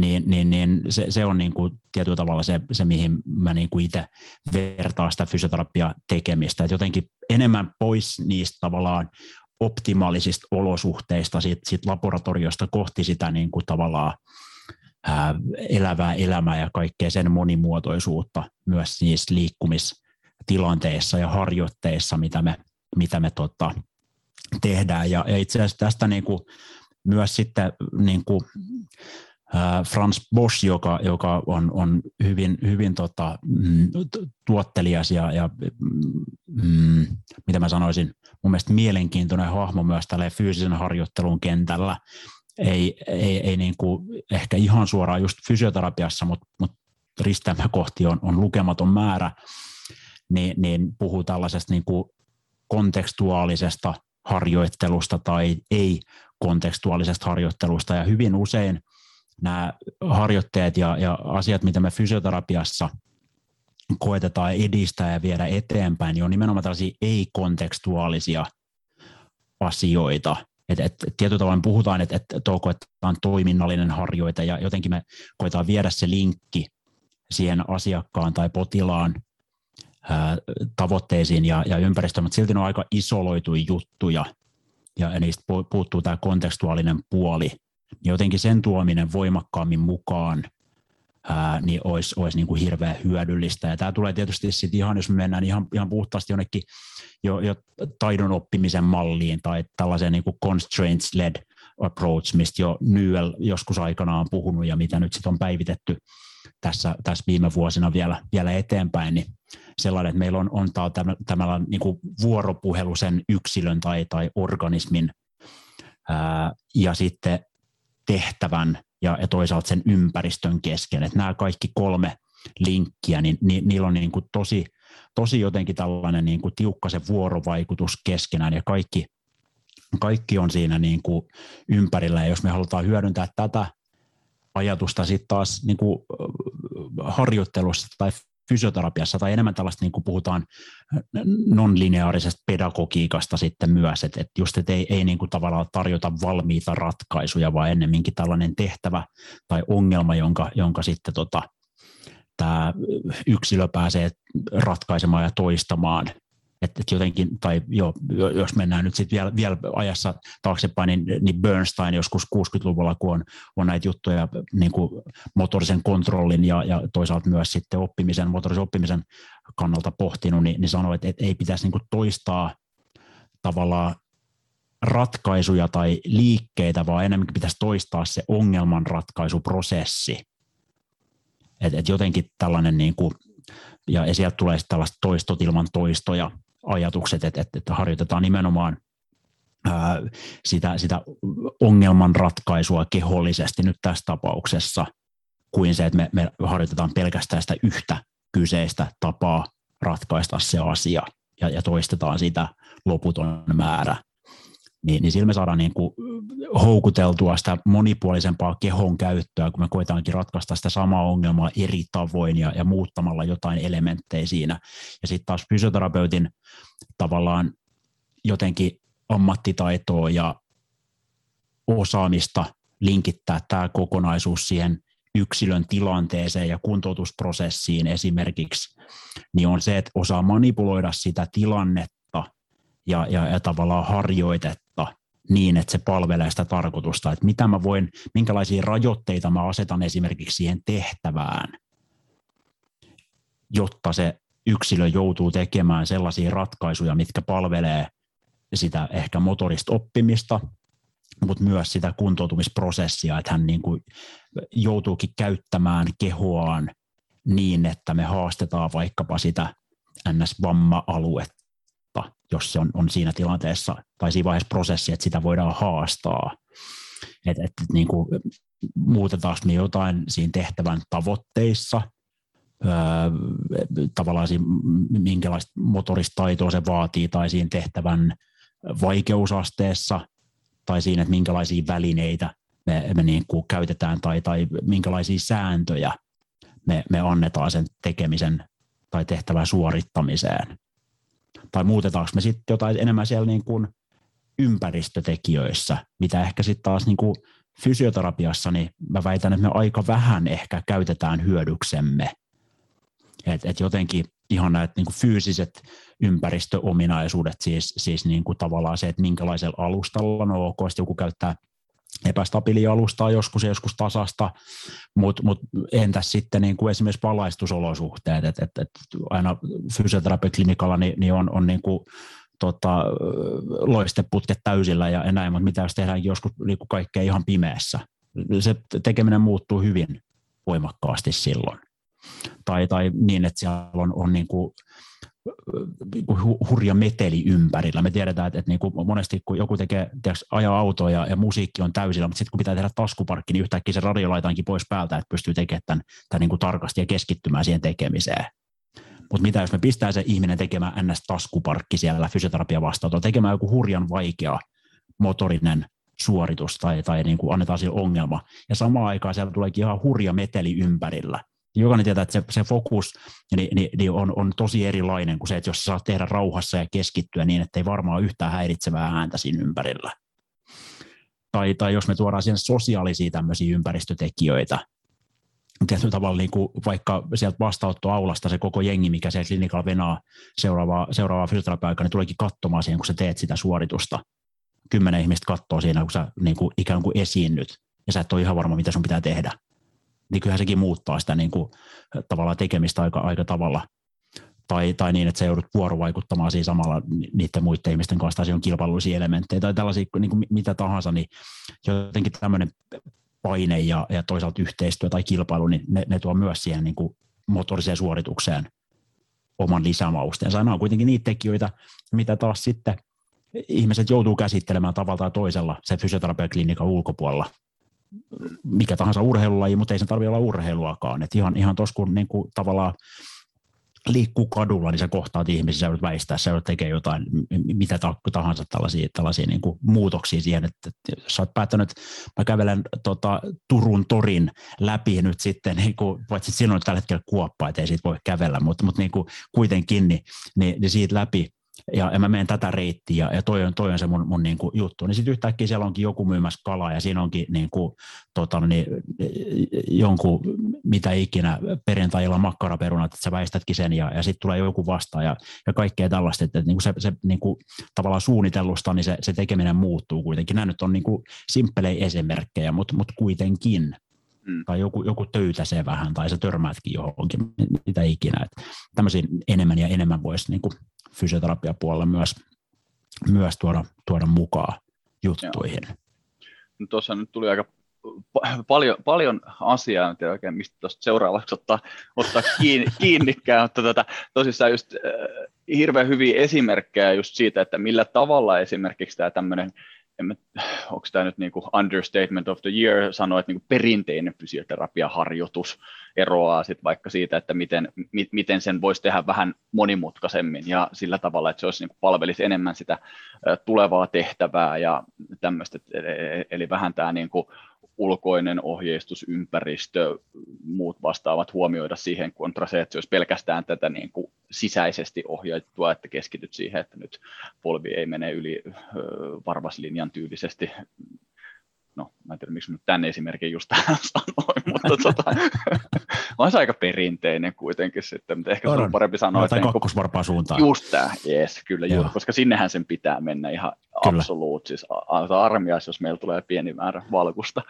niin, niin, niin se, se on niin kuin tietyllä tavalla se, se mihin mä niin kuin itse vertaan sitä fysioterapia tekemistä. Et jotenkin enemmän pois niistä tavallaan optimaalisista olosuhteista siitä, siitä laboratoriosta kohti sitä niin kuin tavallaan ää, elävää elämää ja kaikkea sen monimuotoisuutta myös niissä liikkumistilanteissa ja harjoitteissa, mitä me, mitä me tota, tehdään. Ja, ja itse asiassa tästä niin kuin, myös sitten niin kuin, Franz Bosch, joka, joka on, on hyvin, hyvin tota, mm, tuottelias ja, ja mm, mitä mä sanoisin, mun mielestä mielenkiintoinen hahmo myös tälle fyysisen harjoittelun kentällä. Ei, ei, ei niin kuin ehkä ihan suoraan just fysioterapiassa, mutta, mutta kohti on, on lukematon määrä, niin, niin puhuu tällaisesta niin kuin kontekstuaalisesta harjoittelusta tai ei-kontekstuaalisesta harjoittelusta, ja hyvin usein – nämä harjoitteet ja, ja asiat, mitä me fysioterapiassa koetetaan edistää ja viedä eteenpäin, niin on nimenomaan tällaisia ei-kontekstuaalisia asioita. Et, et, tietyllä tavalla puhutaan, että et, tämä on toiminnallinen harjoite ja jotenkin me koetaan viedä se linkki siihen asiakkaan tai potilaan ää, tavoitteisiin ja, ja ympäristöön, mutta silti ne on aika isoloituja juttuja ja niistä puuttuu tämä kontekstuaalinen puoli – jotenkin sen tuominen voimakkaammin mukaan ää, niin olisi, olisi niin kuin hirveän hyödyllistä. Ja tämä tulee tietysti sitten ihan, jos me mennään ihan, ihan puhtaasti jonnekin jo, jo taidon oppimisen malliin tai tällaiseen niin kuin constraints-led approach, mistä jo Newell joskus aikanaan on puhunut ja mitä nyt sitten on päivitetty tässä, tässä viime vuosina vielä, vielä eteenpäin, niin sellainen, että meillä on, on tämä, niin vuoropuhelu sen yksilön tai, tai organismin ää, ja sitten tehtävän ja, ja toisaalta sen ympäristön kesken. Että nämä kaikki kolme linkkiä, niin ni, niillä on niin kuin tosi, tosi jotenkin tällainen niin kuin tiukka se vuorovaikutus keskenään ja kaikki, kaikki on siinä niin kuin ympärillä. Ja jos me halutaan hyödyntää tätä ajatusta sitten taas niin kuin harjoittelussa tai fysioterapiassa tai enemmän tällaista, niin kuin puhutaan non-lineaarisesta pedagogiikasta sitten myös, että, että just, että ei, ei niin kuin tavallaan tarjota valmiita ratkaisuja, vaan ennemminkin tällainen tehtävä tai ongelma, jonka, jonka sitten tota, tämä yksilö pääsee ratkaisemaan ja toistamaan että et jotenkin, tai jo, jos mennään nyt sitten vielä, vielä ajassa taaksepäin, niin, niin Bernstein joskus 60-luvulla, kun on, on näitä juttuja niin kuin motorisen kontrollin ja, ja toisaalta myös sitten oppimisen, motorisen oppimisen kannalta pohtinut, niin, niin sanoi, että, että ei pitäisi niin kuin toistaa tavallaan ratkaisuja tai liikkeitä, vaan enemmänkin pitäisi toistaa se ongelmanratkaisuprosessi. Et, et jotenkin tällainen, niin kuin, ja sieltä tulee tällaista toistot ilman toistoja, ajatukset, että, että, että harjoitetaan nimenomaan ää, sitä, sitä ongelmanratkaisua kehollisesti nyt tässä tapauksessa, kuin se, että me, me harjoitetaan pelkästään sitä yhtä kyseistä tapaa ratkaista se asia ja, ja toistetaan sitä loputon määrä. Niin, niin sillä me saadaan niin kuin houkuteltua sitä monipuolisempaa kehon käyttöä, kun me koetaankin ratkaista sitä samaa ongelmaa eri tavoin ja, ja muuttamalla jotain elementtejä siinä. Ja sitten taas fysioterapeutin tavallaan jotenkin ammattitaitoa ja osaamista linkittää tämä kokonaisuus siihen yksilön tilanteeseen ja kuntoutusprosessiin esimerkiksi, niin on se, että osaa manipuloida sitä tilannetta ja, ja, ja tavallaan harjoitetta niin, että se palvelee sitä tarkoitusta, että mitä mä voin, minkälaisia rajoitteita mä asetan esimerkiksi siihen tehtävään, jotta se yksilö joutuu tekemään sellaisia ratkaisuja, mitkä palvelee sitä ehkä motorista oppimista, mutta myös sitä kuntoutumisprosessia, että hän niin kuin joutuukin käyttämään kehoaan niin, että me haastetaan vaikkapa sitä NS-vamma-aluetta, jos se on, on siinä tilanteessa tai siinä vaiheessa prosessi, että sitä voidaan haastaa. Että et, niin kuin, muutetaanko me jotain siinä tehtävän tavoitteissa – tavallaan siinä, minkälaista motorista taitoa se vaatii tai siinä tehtävän vaikeusasteessa tai siinä, että minkälaisia välineitä me, me niin kuin käytetään tai, tai minkälaisia sääntöjä me, me annetaan sen tekemisen tai tehtävän suorittamiseen. Tai muutetaanko me sitten jotain enemmän siellä niin kuin ympäristötekijöissä, mitä ehkä sitten taas niin kuin fysioterapiassa, niin mä väitän, että me aika vähän ehkä käytetään hyödyksemme. Et, et jotenkin ihan näitä niin kuin fyysiset ympäristöominaisuudet, siis, siis niin kuin tavallaan se, että minkälaisella alustalla, no ok, joku käyttää epästabiilia alustaa joskus ja joskus tasasta, mutta mut entäs sitten niin kuin esimerkiksi valaistusolosuhteet, että et, et aina fysioterapiaklinikalla niin, niin on, on niin kuin, tota, loisteputket täysillä ja näin, mutta mitä jos tehdään joskus niin kuin kaikkea ihan pimeässä. Se tekeminen muuttuu hyvin voimakkaasti silloin. Tai, tai niin, että siellä on, on niin kuin hurja meteli ympärillä. Me tiedetään, että, että niin kuin monesti kun joku tekee, tiedätkö, ajaa autoa ja, ja musiikki on täysillä, mutta sitten kun pitää tehdä taskuparkki, niin yhtäkkiä se radio laitaankin pois päältä, että pystyy tekemään tämän, tämän niin kuin tarkasti ja keskittymään siihen tekemiseen. Mutta mitä jos me pistää se ihminen tekemään ns-taskuparkki siellä fysioterapia vastaan, tekemään joku hurjan vaikea motorinen suoritus tai, tai niin kuin annetaan sille ongelma, ja samaan aikaan siellä tuleekin ihan hurja meteli ympärillä, jokainen tietää, että se, se fokus niin, niin, niin on, on tosi erilainen kuin se, että jos sä saat tehdä rauhassa ja keskittyä niin, että ei varmaan yhtään häiritsevää ääntä siinä ympärillä. Tai, tai jos me tuodaan siihen sosiaalisia tämmöisiä ympäristötekijöitä, tietyllä tavalla niin kuin vaikka sieltä vastaanottoaulasta se koko jengi, mikä siellä klinikalla venaa seuraavaa, seuraavaa fysioterapia aikaa, niin tuleekin katsomaan siihen, kun sä teet sitä suoritusta. Kymmenen ihmistä katsoo siinä, kun sä niin kuin ikään kuin esiinnyt, ja sä et ole ihan varma, mitä sun pitää tehdä niin kyllähän sekin muuttaa sitä niin kuin, tavallaan tekemistä aika, aika tavalla. Tai, tai niin, että se joudut vuorovaikuttamaan siinä samalla niiden muiden ihmisten kanssa, tai on kilpailullisia elementtejä tai tällaisia niin kuin mitä tahansa, niin jotenkin tämmöinen paine ja, ja toisaalta yhteistyö tai kilpailu, niin ne, ne tuo myös siihen niin kuin motoriseen suoritukseen oman lisämausteensa. Nämä on kuitenkin niitä tekijöitä, mitä taas sitten ihmiset joutuu käsittelemään tavalla tai toisella se fysioterapiaklinikan ulkopuolella mikä tahansa urheilulaji, mutta ei se tarvitse olla urheiluakaan. Et ihan, ihan tuossa kun niin kuin, tavallaan liikkuu kadulla, niin sä kohtaat ihmisiä, sä joudut väistää, sä joudut tekemään jotain, mitä tahansa tällaisia, tällaisia niin kuin muutoksia siihen, että, että sä oot päättänyt, että mä kävelen tota, Turun torin läpi nyt sitten, niin kuin, paitsi siinä on tällä hetkellä kuoppa, että ei siitä voi kävellä, mutta, mutta niin kuin, kuitenkin, niin, niin, niin siitä läpi, ja, ja mä menen tätä reittiä ja toi on, toi on se mun, mun niin kuin juttu. Niin sitten yhtäkkiä siellä onkin joku myymässä kalaa ja siinä onkin niin kuin, tota, niin, jonkun mitä ikinä perjantailla makkaraperunat, että sä väistätkin sen ja, ja sitten tulee joku vastaan ja, ja kaikkea tällaista, että, että niin kuin se, se niin kuin, tavallaan suunnitellusta niin se, se tekeminen muuttuu kuitenkin. Nämä nyt on niin kuin simppelejä esimerkkejä, mutta, mutta kuitenkin. Mm. Tai joku, joku töytäsee vähän, tai sä törmäätkin johonkin, mitä ikinä. Että tämmöisiä enemmän ja enemmän voisi niin kuin fysioterapiapuolella myös, myös tuoda, tuoda mukaan juttuihin. No, tuossa nyt tuli aika paljon, paljon asiaa, en tiedä oikein mistä tuosta seuraavaksi ottaa, ottaa kiinni, [LAUGHS] kiinnikään, mutta tota, tosissaan just äh, hirveän hyviä esimerkkejä just siitä, että millä tavalla esimerkiksi tämä tämmöinen onko tämä nyt niinku understatement of the year? Sanoa, että niinku perinteinen fysioterapiaharjoitus eroaa sit vaikka siitä, että miten, mi, miten sen voisi tehdä vähän monimutkaisemmin ja sillä tavalla, että se olisi niinku palvelisi enemmän sitä tulevaa tehtävää ja tämmöistä, e, e, eli vähän tämä niinku ulkoinen ohjeistusympäristö, muut vastaavat huomioida siihen kontra se, että se olisi pelkästään tätä niin kuin sisäisesti ohjattua, että keskityt siihen, että nyt polvi ei mene yli varvaslinjan tyylisesti. No, mä en tiedä, miksi nyt tämän esimerkin just tähän [LAUGHS] sanoin, mutta tota, [LAUGHS] on se aika perinteinen kuitenkin sitten, mutta ehkä on, on parempi sanoa, että... Niin suuntaan. Just tämä, yes, kyllä, juuri, koska sinnehän sen pitää mennä ihan absoluut, siis armias, jos meillä tulee pieni määrä valkusta.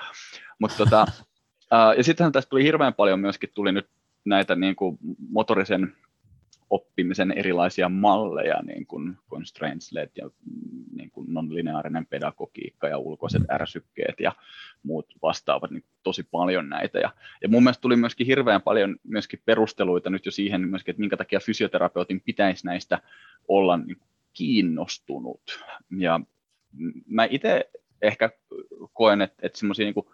Mutta tota, [LAUGHS] ja sittenhän tästä tuli hirveän paljon myöskin, tuli nyt näitä niin kuin motorisen oppimisen erilaisia malleja, niin kuin constraints-led ja niin kuin non-lineaarinen pedagogiikka ja ulkoiset mm. ärsykkeet ja muut vastaavat niin tosi paljon näitä. Ja, ja mun mielestä tuli myöskin hirveän paljon myöskin perusteluita nyt jo siihen, myöskin, että minkä takia fysioterapeutin pitäisi näistä olla niin kiinnostunut. Ja mä itse ehkä koen, että, että semmoisia niin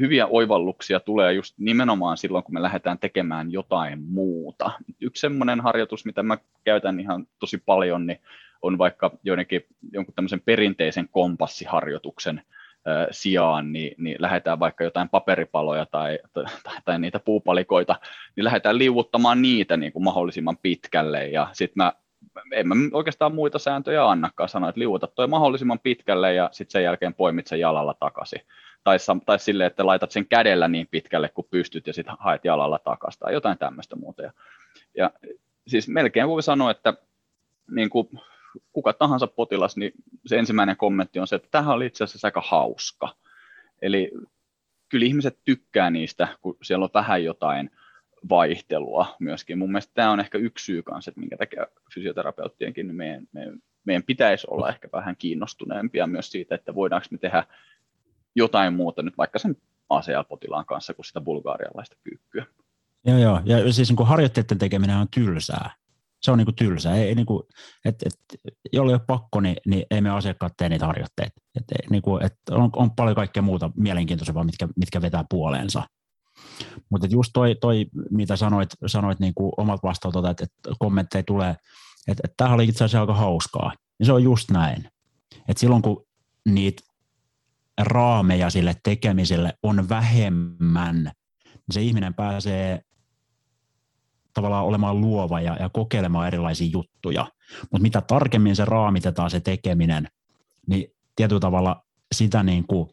hyviä oivalluksia tulee just nimenomaan silloin, kun me lähdetään tekemään jotain muuta. Yksi semmoinen harjoitus, mitä mä käytän ihan tosi paljon, niin on vaikka joidenkin, jonkun tämmöisen perinteisen kompassiharjoituksen sijaan, niin, niin lähdetään vaikka jotain paperipaloja tai, tai, tai niitä puupalikoita, niin lähdetään liuuttamaan niitä niin kuin mahdollisimman pitkälle ja sitten mä en mä oikeastaan muita sääntöjä annakaan sanoa, että liuuta toi mahdollisimman pitkälle ja sitten sen jälkeen poimit sen jalalla takaisin. Tai, tai silleen, että laitat sen kädellä niin pitkälle kuin pystyt ja sitten haet jalalla takaisin tai jotain tämmöistä muuta. Ja, ja siis melkein voi sanoa, että niin kuin kuka tahansa potilas, niin se ensimmäinen kommentti on se, että tähän oli itse asiassa aika hauska. Eli kyllä ihmiset tykkää niistä, kun siellä on vähän jotain vaihtelua myöskin. Mun mielestä tämä on ehkä yksi syy kanssa, että minkä takia fysioterapeuttienkin niin meidän, meidän, meidän pitäisi olla ehkä vähän kiinnostuneempia myös siitä, että voidaanko me tehdä jotain muuta nyt vaikka sen ACL-potilaan kanssa kuin sitä bulgaarialaista kyykkyä. Joo, joo. Ja siis niin harjoitteiden tekeminen on tylsää se on niin kuin tylsä. Ei, niin kuin, et, et, jolle ei ole pakko, niin, niin ei me asiakkaat tee niitä harjoitteita. Et, niin kuin, et on, on, paljon kaikkea muuta mielenkiintoisempaa, mitkä, mitkä vetää puoleensa. Mutta just toi, toi, mitä sanoit, sanoit niin kuin omat vastautot, että, että kommentteja tulee, että, että tämä oli itse asiassa aika hauskaa. Ja se on just näin. Että silloin kun niitä raameja sille tekemiselle on vähemmän, niin se ihminen pääsee tavallaan olemaan luova ja, ja kokeilemaan erilaisia juttuja. Mutta mitä tarkemmin se raamitetaan se tekeminen, niin tietyllä tavalla sitä niin kuin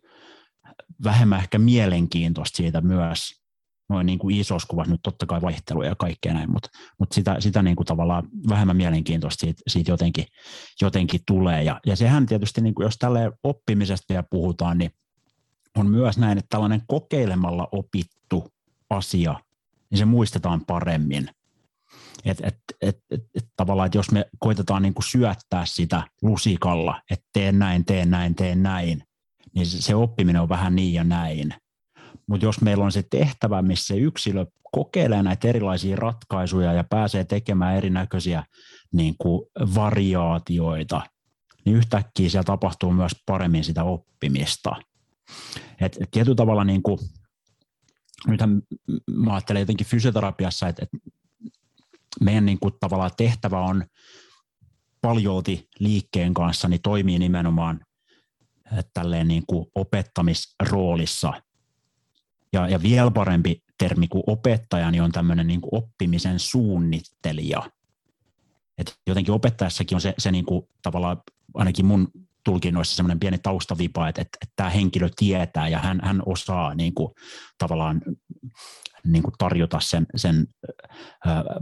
vähemmän ehkä mielenkiintoista siitä myös noin niin kuin isossa kuvassa, nyt totta kai vaihteluja ja kaikkea näin, mutta, mutta sitä, sitä niin kuin tavallaan vähemmän mielenkiintoista siitä, siitä jotenkin, jotenkin tulee. Ja, ja sehän tietysti, niin kuin jos tälle oppimisesta vielä puhutaan, niin on myös näin, että tällainen kokeilemalla opittu asia niin se muistetaan paremmin. Et, et, et, et, et, tavallaan, että jos me koitetaan niin kuin syöttää sitä lusikalla, että teen näin, teen näin, teen näin, niin se, se oppiminen on vähän niin ja näin. Mutta jos meillä on se tehtävä, missä se yksilö kokeilee näitä erilaisia ratkaisuja ja pääsee tekemään erinäköisiä niin kuin variaatioita, niin yhtäkkiä siellä tapahtuu myös paremmin sitä oppimista. Et, et tietyllä tavalla niin kuin nythän mä ajattelen jotenkin fysioterapiassa, että, että meidän niin kuin tavallaan tehtävä on paljolti liikkeen kanssa, niin toimii nimenomaan tälleen niin kuin opettamisroolissa. Ja, ja vielä parempi termi kuin opettaja niin on tämmöinen niin kuin oppimisen suunnittelija. Et jotenkin opettajassakin on se, se niin kuin tavallaan ainakin mun tulkinnoissa semmoinen pieni taustavipa, että, että, että tämä henkilö tietää ja hän, hän osaa niin kuin, tavallaan niin kuin tarjota sen, sen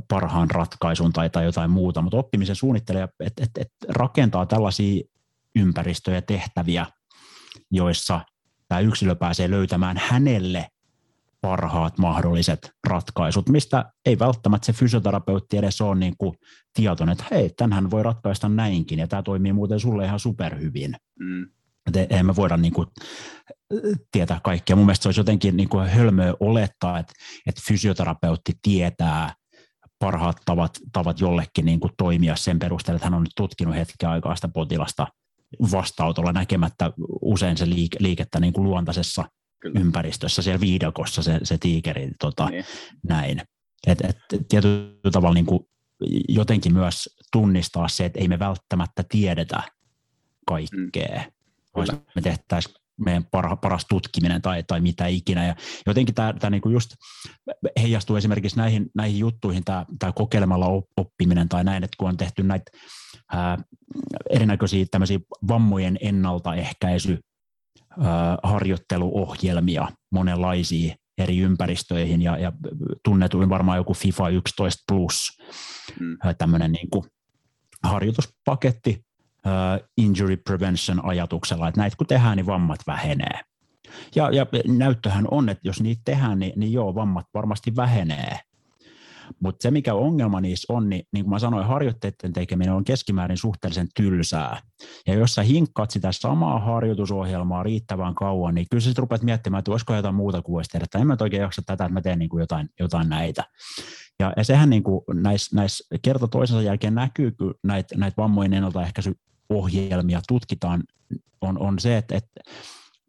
parhaan ratkaisun tai, tai jotain muuta, mutta oppimisen suunnittelija että, että, että rakentaa tällaisia ympäristöjä tehtäviä, joissa tämä yksilö pääsee löytämään hänelle parhaat mahdolliset ratkaisut, mistä ei välttämättä se fysioterapeutti edes ole niin kuin tietoinen, että hei, tänhän voi ratkaista näinkin, ja tämä toimii muuten sulle ihan superhyvin. Mm. Että eihän me voida niin kuin, tietää kaikkea. Mun mielestä se olisi jotenkin niin kuin hölmöä olettaa, että, että fysioterapeutti tietää parhaat tavat, tavat jollekin niin kuin toimia sen perusteella, että hän on nyt tutkinut hetken aikaa sitä potilasta vastautolla näkemättä usein se liike, liikettä niin kuin luontaisessa Kyllä. ympäristössä, siellä viidakossa se, se tiikeri, tota, niin. näin. Et, et, tietyllä tavalla niin kuin jotenkin myös tunnistaa se, että ei me välttämättä tiedetä kaikkea. Mm. Me tehtäisiin meidän parha, paras tutkiminen tai, tai mitä ikinä. Ja jotenkin tämä, tämä niinku just heijastuu esimerkiksi näihin, näihin juttuihin, tämä, tämä kokeilemalla oppiminen tai näin, että kun on tehty näitä ää, erinäköisiä tämmöisiä vammojen ennaltaehkäisy harjoitteluohjelmia monenlaisia eri ympäristöihin ja, ja tunnetuin varmaan joku FIFA 11 plus, mm. tämmöinen niin kuin harjoituspaketti uh, injury prevention ajatuksella, että näitä kun tehdään, niin vammat vähenee. Ja, ja näyttöhän on, että jos niitä tehdään, niin, niin joo, vammat varmasti vähenee. Mutta se, mikä ongelma niissä on, niin, niin kuin mä sanoin, harjoitteiden tekeminen on keskimäärin suhteellisen tylsää. Ja jos sä hinkkaat sitä samaa harjoitusohjelmaa riittävän kauan, niin kyllä sä rupeat miettimään, että olisiko jotain muuta kuin voisi tehdä. Tai en mä oikein jaksa tätä, että mä teen niin kuin jotain, jotain näitä. Ja, ja sehän niin kuin näissä, näissä kerta toisensa jälkeen näkyy, kun näitä, näitä vammojen ennaltaehkäisyohjelmia tutkitaan, on, on se, että, että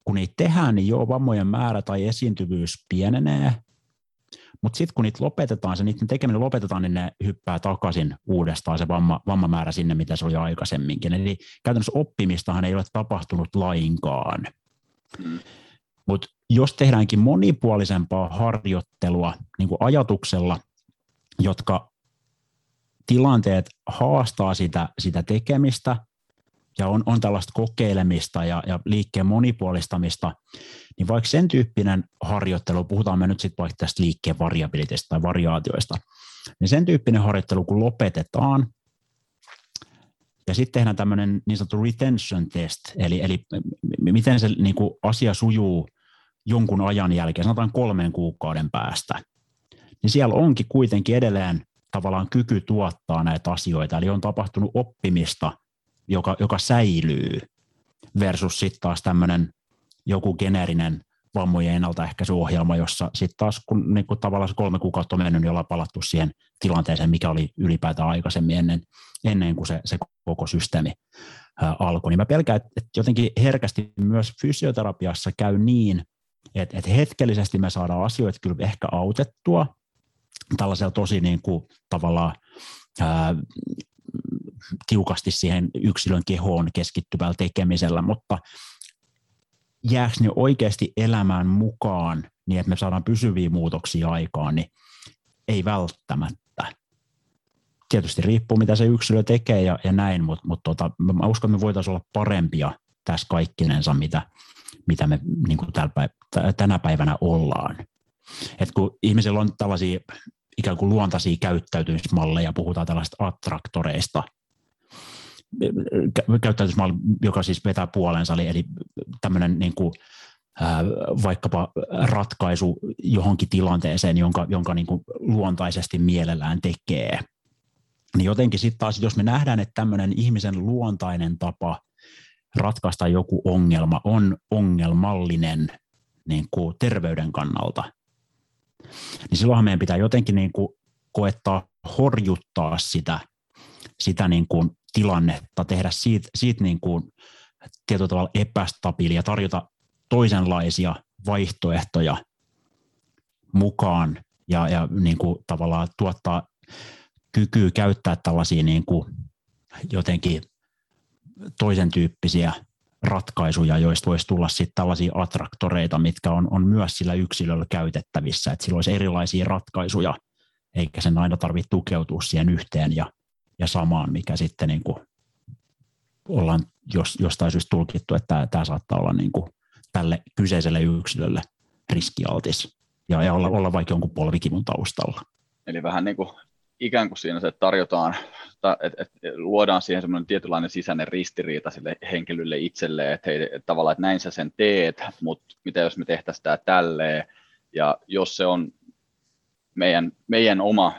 kun niitä tehdään, niin joo, vammojen määrä tai esiintyvyys pienenee, mutta sitten kun niitä lopetetaan, se niiden tekeminen lopetetaan, niin ne hyppää takaisin uudestaan se vamma, vammamäärä sinne, mitä se oli aikaisemminkin. Eli käytännössä oppimistahan ei ole tapahtunut lainkaan. Mm. Mutta jos tehdäänkin monipuolisempaa harjoittelua niin kuin ajatuksella, jotka tilanteet haastaa sitä, sitä tekemistä ja on, on tällaista kokeilemista ja, ja liikkeen monipuolistamista, niin vaikka sen tyyppinen harjoittelu, puhutaan me nyt sitten vaikka tästä liikkeen variabiliteista tai variaatioista, niin sen tyyppinen harjoittelu, kun lopetetaan, ja sitten tehdään tämmöinen niin sanottu retention test, eli, eli miten se niin kuin asia sujuu jonkun ajan jälkeen, sanotaan kolmen kuukauden päästä, niin siellä onkin kuitenkin edelleen tavallaan kyky tuottaa näitä asioita, eli on tapahtunut oppimista, joka, joka säilyy, versus sitten taas tämmöinen joku geneerinen vammojen ennaltaehkäisyohjelma, jossa sitten taas kun niin kun tavallaan se kolme kuukautta on mennyt, niin ollaan palattu siihen tilanteeseen, mikä oli ylipäätään aikaisemmin ennen, ennen kuin se, se koko systeemi ää, alkoi. Niin mä pelkään, että, että jotenkin herkästi myös fysioterapiassa käy niin, että, että hetkellisesti me saadaan asioita kyllä ehkä autettua tällaisella tosi niin kuin, tavallaan ää, tiukasti siihen yksilön kehoon keskittyvällä tekemisellä, mutta jääkö ne oikeasti elämään mukaan niin, että me saadaan pysyviä muutoksia aikaan, niin ei välttämättä. Tietysti riippuu, mitä se yksilö tekee ja, ja näin, mutta, mutta tota, mä uskon, että me voitaisiin olla parempia tässä kaikkinensa, mitä, mitä me niin kuin päiv- tänä päivänä ollaan. Et kun ihmisillä on tällaisia ikään kuin luontaisia käyttäytymismalleja, puhutaan tällaista attraktoreista, käyttäytymismalli, joka siis vetää puolensa, eli, eli tämmöinen niin kuin, vaikkapa ratkaisu johonkin tilanteeseen, jonka, jonka niin kuin luontaisesti mielellään tekee. Niin jotenkin sitten taas, jos me nähdään, että tämmöinen ihmisen luontainen tapa ratkaista joku ongelma on ongelmallinen niin kuin terveyden kannalta, niin silloinhan meidän pitää jotenkin niin kuin koettaa horjuttaa sitä, sitä niin kuin tilannetta, tehdä siitä, siitä niin kuin tietyllä tavalla epästabiilia, tarjota toisenlaisia vaihtoehtoja mukaan ja, ja niin kuin tavallaan tuottaa kykyä käyttää tällaisia niin kuin jotenkin toisen tyyppisiä ratkaisuja, joista voisi tulla sitten tällaisia attraktoreita, mitkä on, on myös sillä yksilöllä käytettävissä, että sillä olisi erilaisia ratkaisuja, eikä sen aina tarvitse tukeutua siihen yhteen ja ja samaan, mikä sitten niin kuin ollaan jos, jostain syystä tulkittu, että tämä, saattaa olla niin kuin tälle kyseiselle yksilölle riskialtis ja, ja olla, olla vaikka jonkun polvikivun taustalla. Eli vähän niin kuin ikään kuin siinä se, tarjotaan, että, että luodaan siihen semmoinen tietynlainen sisäinen ristiriita sille henkilölle itselleen, että hei, että tavallaan, että näin sä sen teet, mutta mitä jos me tehtäisiin tämä tälleen, ja jos se on meidän, meidän oma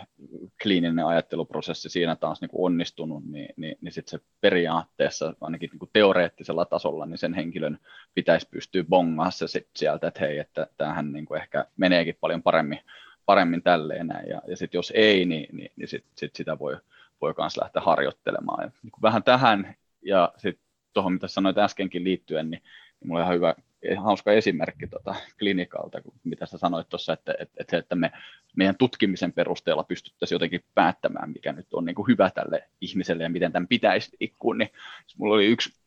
kliininen ajatteluprosessi siinä taas niin kuin onnistunut, niin, niin, niin sitten se periaatteessa ainakin niin kuin teoreettisella tasolla, niin sen henkilön pitäisi pystyä bongaa se sit sieltä, että hei, että tämähän niin kuin ehkä meneekin paljon paremmin, paremmin tälleen näin. Ja, ja sitten jos ei, niin, niin, niin sit, sit sitä voi, voi myös lähteä harjoittelemaan. Ja niin kuin vähän tähän ja sitten tuohon, mitä sanoit äskenkin liittyen, niin, niin mulla on ihan hyvä hauska esimerkki tota, klinikalta, mitä sä sanoit tuossa, että, että, että, että me meidän tutkimisen perusteella pystyttäisiin jotenkin päättämään, mikä nyt on niin kuin hyvä tälle ihmiselle ja miten tämän pitäisi liikkua, niin mulla oli yksi,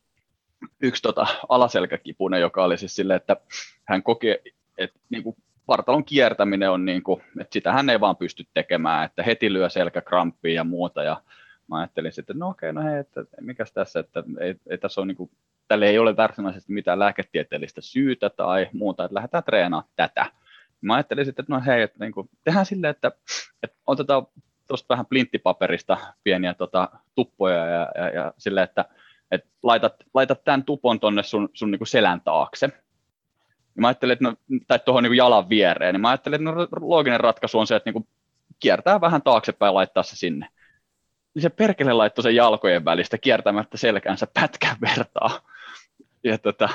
yksi tota alaselkäkipune, joka oli siis silleen, että hän kokee, että niin kuin vartalon kiertäminen on niin kuin, että sitä hän ei vaan pysty tekemään, että heti lyö selkäkramppia ja muuta, ja mä ajattelin sitten, että no okei, no hei, että mikäs tässä, että ei, ei tässä ole niin kuin tälle ei ole varsinaisesti mitään lääketieteellistä syytä tai muuta, että lähdetään treenaamaan tätä. Mä ajattelin sitten, että no hei, että niin kuin, tehdään silleen, että, että otetaan tuosta vähän plinttipaperista pieniä tota, tuppoja ja, ja, ja silleen, että, että laitat, laitat tämän tupon tuonne sun, sun kuin selän taakse. Ja mä ajattelin, että no, tai tuohon niin jalan viereen, niin mä ajattelin, että no, looginen ratkaisu on se, että niin kuin kiertää vähän taaksepäin ja laittaa se sinne. Niin se perkele laittoi sen jalkojen välistä kiertämättä selkänsä pätkän vertaa ja tota,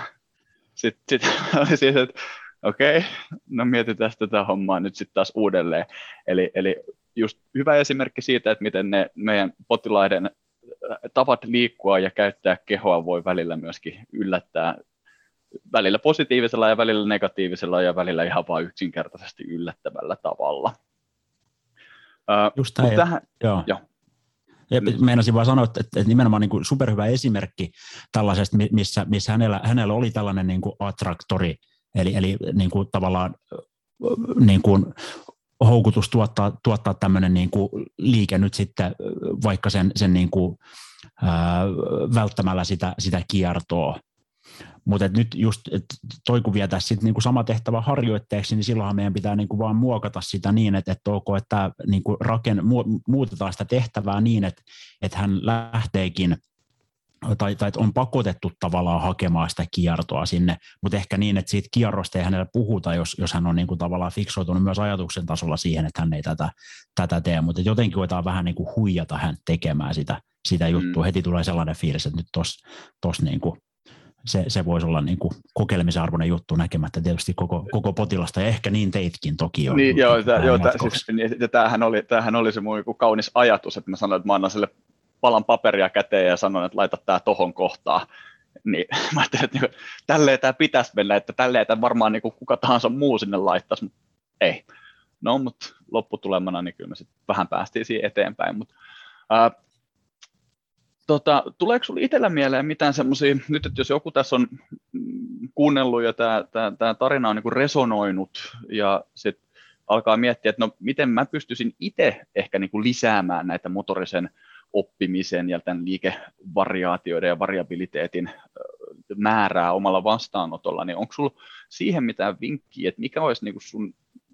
sitten sit [LAUGHS] oli siis, että okei, okay, no mietitään tätä hommaa nyt sitten taas uudelleen. Eli, eli just hyvä esimerkki siitä, että miten ne meidän potilaiden tavat liikkua ja käyttää kehoa voi välillä myöskin yllättää välillä positiivisella ja välillä negatiivisella ja välillä ihan vain yksinkertaisesti yllättävällä tavalla. Just uh, tähän, joo. joo. Ja meinasin vaan sanoa, että, että nimenomaan niin kuin superhyvä esimerkki tällaisesta, missä, missä hänellä, hänellä oli tällainen niin kuin attraktori, eli, eli niin kuin tavallaan niin kuin houkutus tuottaa, tuottaa tämmöinen niin kuin liike nyt sitten vaikka sen, sen niin kuin, ää, välttämällä sitä, sitä kiertoa. Mutta nyt just et toi kun vietää sitten niinku sama tehtävä harjoitteeksi, niin silloinhan meidän pitää niinku vaan muokata sitä niin, että, että ok, että niinku raken, muutetaan sitä tehtävää niin, että, että hän lähteekin tai, tai on pakotettu tavallaan hakemaan sitä kiertoa sinne, mutta ehkä niin, että siitä kierrosta ei hänellä puhuta, jos, jos hän on niin kuin tavallaan fiksoitunut myös ajatuksen tasolla siihen, että hän ei tätä, tätä tee, mutta jotenkin voidaan vähän niin kuin huijata hän tekemään sitä, sitä juttua. Mm. Heti tulee sellainen fiilis, että nyt tuossa niin kuin se, se voisi olla niin kuin kokeilemisen arvoinen juttu näkemättä tietysti koko, koko potilasta, ja ehkä niin teitkin toki jo. Niin, joo, tämä, joo, tämä, siis, niin, ja tämähän, oli, tämähän oli se mun kaunis ajatus, että mä sanoin, että mä annan sille palan paperia käteen ja sanon, että laita tämä tohon kohtaan. Niin [LAUGHS] mä ajattelin, että niin, tälleen tämä pitäisi mennä, että tälleen tämä varmaan niin kuin kuka tahansa muu sinne laittaisi, mutta ei. No, mutta lopputulemana niin kyllä me sitten vähän päästiin siihen eteenpäin. Mutta, ää, tota, tuleeko sinulle itsellä mieleen mitään semmoisia, nyt että jos joku tässä on mm, kuunnellut ja tämä, tämä, tämä tarina on niin resonoinut ja sitten alkaa miettiä, että no miten mä pystyisin itse ehkä niin lisäämään näitä motorisen oppimisen ja tämän liikevariaatioiden ja variabiliteetin määrää omalla vastaanotolla, niin onko sinulla siihen mitään vinkkiä, että mikä olisi niin sun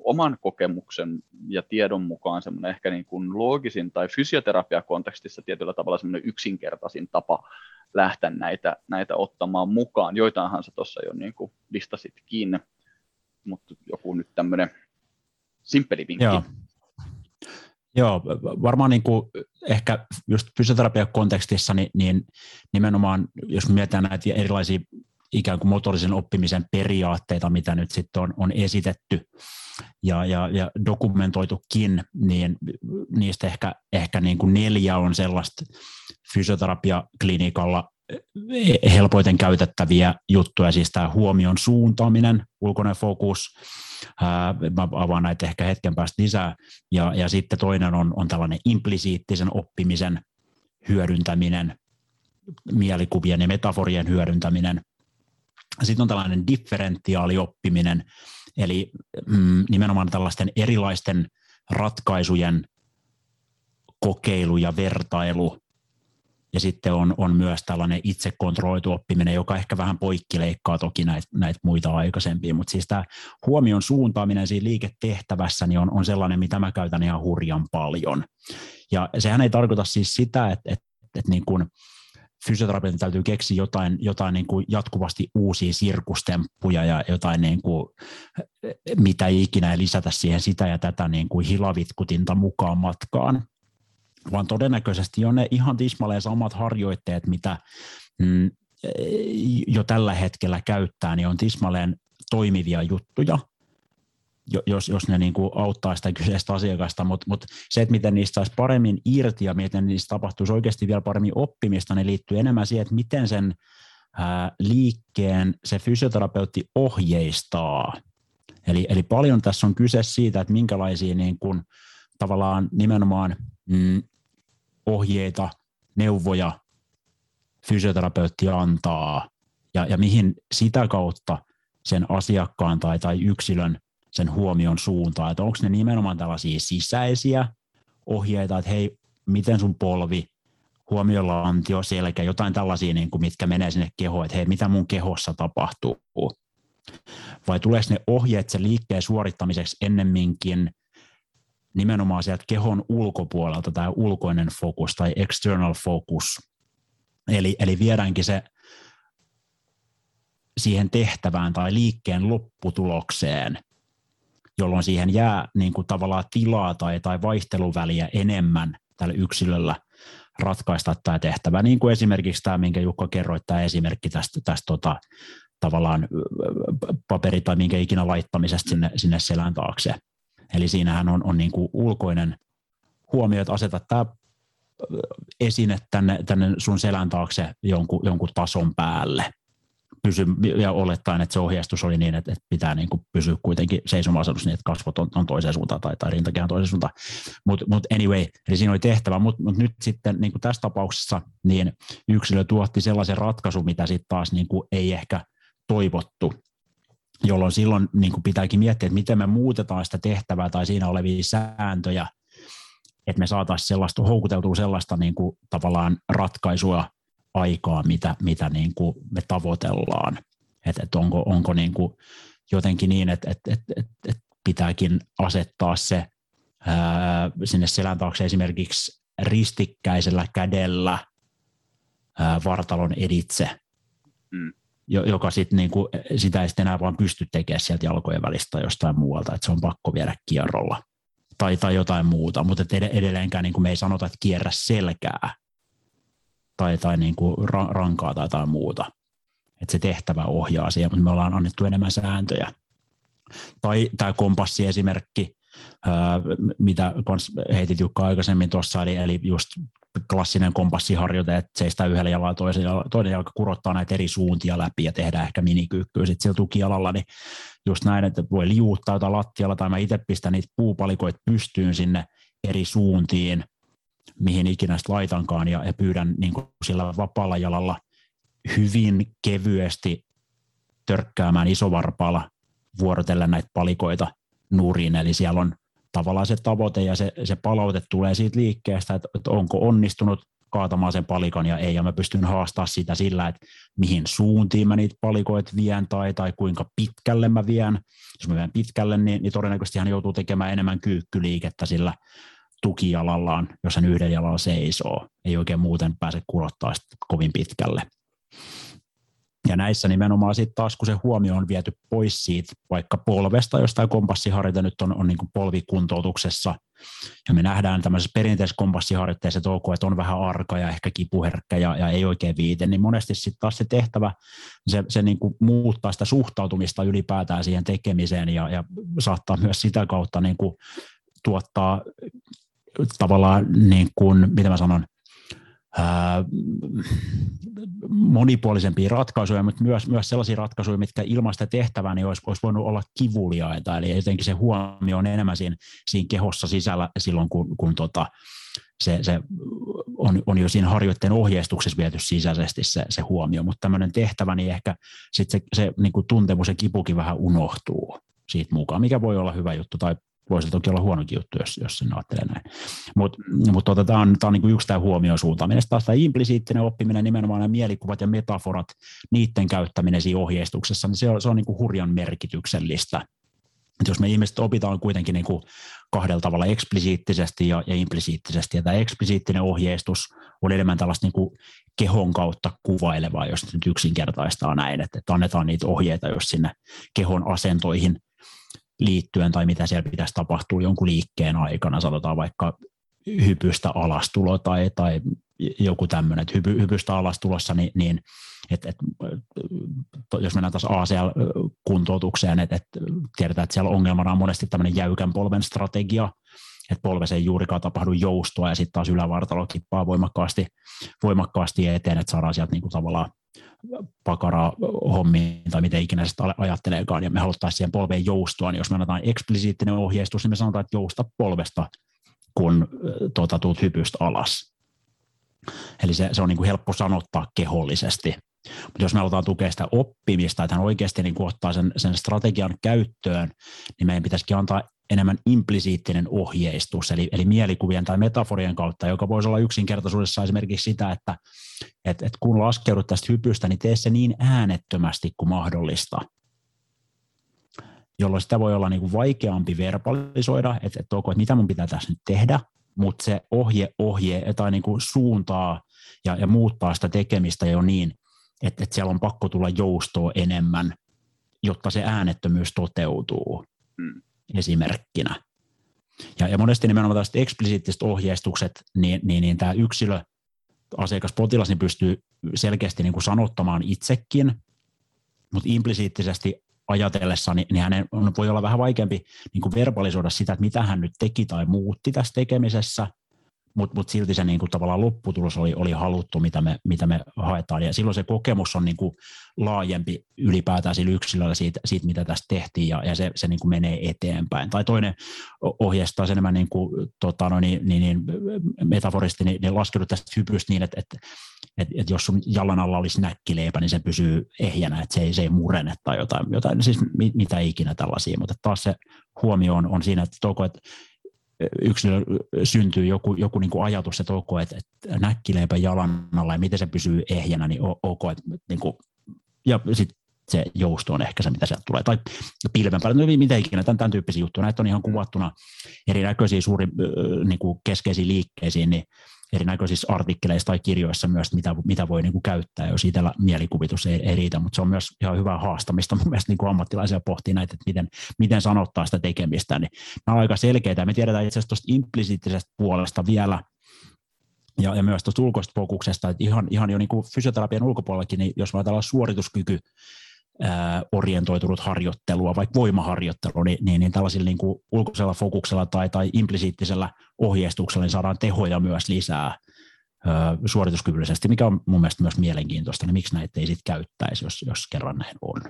oman kokemuksen ja tiedon mukaan semmoinen ehkä niin kuin loogisin tai fysioterapiakontekstissa tietyllä tavalla semmoinen yksinkertaisin tapa lähteä näitä, näitä ottamaan mukaan. Joitainhan sä tuossa jo niin kuin listasitkin, mutta joku nyt tämmöinen simppeli vinkki. Joo. Joo, varmaan niin kuin ehkä just fysioterapiakontekstissa, niin, niin nimenomaan jos mietitään näitä erilaisia ikään kuin motorisen oppimisen periaatteita, mitä nyt sitten on, on esitetty ja, ja, ja dokumentoitukin, niin niistä ehkä, ehkä niin kuin neljä on sellaista fysioterapiaklinikalla helpoiten käytettäviä juttuja, siis tämä huomion suuntaaminen, ulkoinen fokus, mä avaan näitä ehkä hetken päästä lisää, ja, ja sitten toinen on, on tällainen implisiittisen oppimisen hyödyntäminen, mielikuvien ja metaforien hyödyntäminen, sitten on tällainen differentiaalioppiminen, eli mm, nimenomaan tällaisten erilaisten ratkaisujen kokeilu ja vertailu ja sitten on, on myös tällainen itsekontrolloitu oppiminen, joka ehkä vähän poikkileikkaa toki näitä, näitä muita aikaisempia, mutta siis tämä huomion suuntaaminen siinä liiketehtävässä niin on, on sellainen, mitä mä käytän ihan hurjan paljon. Ja sehän ei tarkoita siis sitä, että, että, että niin kuin fysioterapeutin täytyy keksiä jotain, jotain niin kuin jatkuvasti uusia sirkustemppuja ja jotain niin kuin, mitä ikinä lisätä siihen sitä ja tätä niin kuin hilavitkutinta mukaan matkaan. Vaan todennäköisesti on ne ihan tismalleen samat harjoitteet, mitä mm, jo tällä hetkellä käyttää, niin on tismalleen toimivia juttuja, jos, jos ne niin kuin auttaa sitä kyseistä asiakasta, mutta mut se, että miten niistä saisi paremmin irti ja miten niistä tapahtuisi oikeasti vielä paremmin oppimista, ne liittyy enemmän siihen, että miten sen ää, liikkeen se fysioterapeutti ohjeistaa. Eli, eli paljon tässä on kyse siitä, että minkälaisia niin kuin, tavallaan nimenomaan mm, ohjeita, neuvoja fysioterapeutti antaa ja, ja mihin sitä kautta sen asiakkaan tai, tai yksilön sen huomion suuntaan, että onko ne nimenomaan tällaisia sisäisiä ohjeita, että hei, miten sun polvi, huomiolantio, selkä, jotain tällaisia, niin kuin, mitkä menee sinne kehoon, että hei, mitä mun kehossa tapahtuu. Vai tuleeko ne ohjeet sen liikkeen suorittamiseksi ennemminkin nimenomaan sieltä kehon ulkopuolelta tämä ulkoinen fokus tai external focus. Eli, eli viedäänkin se siihen tehtävään tai liikkeen lopputulokseen, jolloin siihen jää niin kuin tavallaan tilaa tai, tai vaihteluväliä enemmän tällä yksilöllä ratkaista tämä tehtävä. Niin kuin esimerkiksi tämä, minkä Jukka kerroit, tämä esimerkki tästä, tästä tota, tavallaan paperi tai minkä ikinä laittamisesta sinne, sinne selän taakse. Eli siinähän on, on niin kuin ulkoinen huomio, että asetat tämä esine tänne, tänne sun selän taakse jonkun, jonkun tason päälle. Pysy, ja olettaen, että se ohjeistus oli niin, että, että pitää niin kuin pysyä kuitenkin seisomasadussa niin, että kasvot on, on toiseen suuntaan tai, tai rintakehän toiseen suuntaan. Mutta mut anyway, eli siinä oli tehtävä, mutta mut nyt sitten niin kuin tässä tapauksessa niin yksilö tuotti sellaisen ratkaisun, mitä sitten taas niin kuin ei ehkä toivottu jolloin silloin niin kuin pitääkin miettiä, että miten me muutetaan sitä tehtävää tai siinä olevia sääntöjä, että me saataisiin sellaista, houkuteltua sellaista niin kuin, tavallaan ratkaisua aikaa, mitä, mitä niin kuin me tavoitellaan. Että et onko, onko niin kuin jotenkin niin, että et, et, et, et pitääkin asettaa se ää, sinne selän taakse esimerkiksi ristikkäisellä kädellä ää, vartalon editse, mm. joka sit niinku, sitä ei sitten enää vaan pysty tekemään sieltä jalkojen välistä jostain muualta, että se on pakko viedä kierrolla tai, tai jotain muuta, mutta edelleenkään niin kuin me ei sanota, että kierrä selkää tai, tai niin kuin rankaa tai jotain muuta. Että se tehtävä ohjaa siihen, mutta me ollaan annettu enemmän sääntöjä. Tai tämä kompassiesimerkki, mitä heitit Jukka aikaisemmin tuossa, eli, eli just klassinen kompassiharjoite, että seistää yhdellä jalalla toisen, toinen jalka kurottaa näitä eri suuntia läpi ja tehdään ehkä minikyykkyä sitten sillä tukijalalla, niin just näin, että voi liuuttaa jotain lattialla tai mä itse pistän niitä puupalikoita pystyyn sinne eri suuntiin, mihin ikinä sitten laitankaan ja, ja pyydän niin sillä vapaalla jalalla hyvin kevyesti törkkäämään isovarpaalla vuorotellen näitä palikoita nurin, eli siellä on tavallaan se tavoite ja se, se palaute tulee siitä liikkeestä, että, että onko onnistunut kaatamaan sen palikan ja ei, ja mä pystyn haastaa sitä sillä, että mihin suuntiin mä niitä palikoit vien tai, tai kuinka pitkälle mä vien. Jos mä vien pitkälle, niin, niin todennäköisesti hän joutuu tekemään enemmän kyykkyliikettä sillä tukijalallaan, jos hän yhden jalalla seisoo. Ei oikein muuten pääse kurottaa kovin pitkälle. Ja näissä nimenomaan sitten taas, kun se huomio on viety pois siitä vaikka polvesta, jos tämä kompassiharjoite nyt on, on niin kuin polvikuntoutuksessa, ja me nähdään tämmöisessä perinteisessä kompassiharjoitteessa, että, ok, että on vähän arka ja ehkä kipuherkkä ja, ja ei oikein viite, niin monesti sitten taas se tehtävä, se, se niin kuin muuttaa sitä suhtautumista ylipäätään siihen tekemiseen ja, ja saattaa myös sitä kautta niin kuin tuottaa tavallaan, niin kuin, mitä mä sanon, monipuolisempia ratkaisuja, mutta myös, myös sellaisia ratkaisuja, mitkä ilman sitä tehtävää niin olisi, olisi voinut olla kivuliaita. Eli jotenkin se huomio on enemmän siinä, siinä kehossa sisällä silloin, kun, kun tota, se, se on, on jo siinä harjoitteen ohjeistuksessa viety sisäisesti se, se huomio, mutta tämmöinen tehtävä, niin ehkä sit se, se niin kuin tuntemus ja kipukin vähän unohtuu siitä mukaan, mikä voi olla hyvä juttu tai voisi toki olla huonokin juttu, jos, jos sen ajattelee näin. Mutta mut tota, tämä on, tää on niinku yksi tämä huomioon suuntaaminen. Taas tämä implisiittinen oppiminen, nimenomaan nämä mielikuvat ja metaforat, niiden käyttäminen siinä ohjeistuksessa, niin se on, se on niinku hurjan merkityksellistä. Et jos me ihmiset opitaan kuitenkin niinku kahdella tavalla eksplisiittisesti ja, ja implisiittisesti, ja tämä eksplisiittinen ohjeistus on enemmän tällaista niinku kehon kautta kuvailevaa, jos nyt yksinkertaistaa näin, että, että annetaan niitä ohjeita jos sinne kehon asentoihin liittyen tai mitä siellä pitäisi tapahtua jonkun liikkeen aikana, sanotaan vaikka hypystä alastulo tai, tai joku tämmöinen, että hypy, hypystä alastulossa, niin, niin et, et, jos mennään taas ACL-kuntoutukseen, että et tiedetään, että siellä ongelmana on monesti tämmöinen jäykän polven strategia, että polvessa ei juurikaan tapahdu joustoa ja sitten taas ylävartalo kippaa voimakkaasti, voimakkaasti eteen, että saadaan sieltä niinku tavallaan pakara hommiin tai miten ikinä sitä ajatteleekaan, ja me haluttaisiin siihen polveen joustua, niin jos me annetaan eksplisiittinen ohjeistus, niin me sanotaan, että jousta polvesta, kun tuota, tuut hypystä alas. Eli se, se on niin kuin helppo sanottaa kehollisesti. Mutta jos me halutaan tukea sitä oppimista, että hän oikeasti niin ottaa sen, sen strategian käyttöön, niin meidän pitäisikin antaa enemmän implisiittinen ohjeistus, eli, eli mielikuvien tai metaforien kautta, joka voisi olla yksinkertaisuudessa esimerkiksi sitä, että et, et kun laskeudut tästä hypystä, niin tee se niin äänettömästi kuin mahdollista, jolloin sitä voi olla niin vaikeampi verbalisoida, että, että, että mitä mun pitää tässä nyt tehdä, mutta se ohje, ohje tai niin kuin suuntaa ja, ja muuttaa sitä tekemistä jo niin, että, että siellä on pakko tulla joustoa enemmän, jotta se äänettömyys toteutuu. Hmm esimerkkinä. Ja, ja monesti nimenomaan tällaiset eksplisiittiset ohjeistukset, niin, niin, niin tämä yksilö, asiakas, potilas, niin pystyy selkeästi niin kuin sanottamaan itsekin, mutta implisiittisesti ajatellessa, niin, niin hänen on, voi olla vähän vaikeampi niin kuin verbalisoida sitä, että mitä hän nyt teki tai muutti tässä tekemisessä, mutta mut silti se niin kuin, tavallaan lopputulos oli, oli haluttu, mitä me, mitä me haetaan. Ja silloin se kokemus on niin kuin, laajempi ylipäätään sillä yksilöllä siitä, siitä mitä tästä tehtiin, ja, ja se, se niin kuin menee eteenpäin. Tai toinen ohjeistaa sen enemmän niin kuin, tota, no, niin, niin, niin, metaforisti, niin, niin laskenut tästä hypystä niin, että, että, että, että jos sun jalan alla olisi näkkileipä, niin se pysyy ehjänä, että se ei, se ei murene tai jotain, jotain siis mit, mitä ikinä tällaisia, mutta taas se huomio on, on siinä, että, toko, että yksilö syntyy joku, joku niin kuin ajatus, että ok, että, että näkkileipä jalan alla ja miten se pysyy ehjänä, niin ok, että niin kuin, ja sitten se jousto on ehkä se, mitä sieltä tulee. Tai pilven päälle, no mitä ikinä, tämän, tämän tyyppisiä juttuja. Näitä on ihan kuvattuna erinäköisiä suuri, niin kuin keskeisiin liikkeisiin, niin erinäköisissä artikkeleissa tai kirjoissa myös, mitä, mitä voi niin kuin käyttää, jos itsellä mielikuvitus ei, ei riitä, mutta se on myös ihan hyvää haastamista mun mielestä niin kuin ammattilaisia pohtii näitä, että miten, miten sanottaa sitä tekemistä, niin nämä on aika selkeitä. Me tiedetään itse asiassa tuosta implisiittisestä puolesta vielä, ja, ja myös tuosta ulkoista fokuksesta, että ihan, ihan jo niin kuin fysioterapian ulkopuolellakin, niin jos ajatellaan suorituskyky, orientoitunut harjoittelua, vaikka voimaharjoittelu, niin, niin, niin tällaisilla niin kuin ulkoisella fokuksella tai, tai implisiittisellä ohjeistuksella niin saadaan tehoja myös lisää ö, suorituskyvyllisesti, mikä on mun mielestä myös mielenkiintoista, niin miksi näitä ei sitten käyttäisi, jos, jos kerran näin on.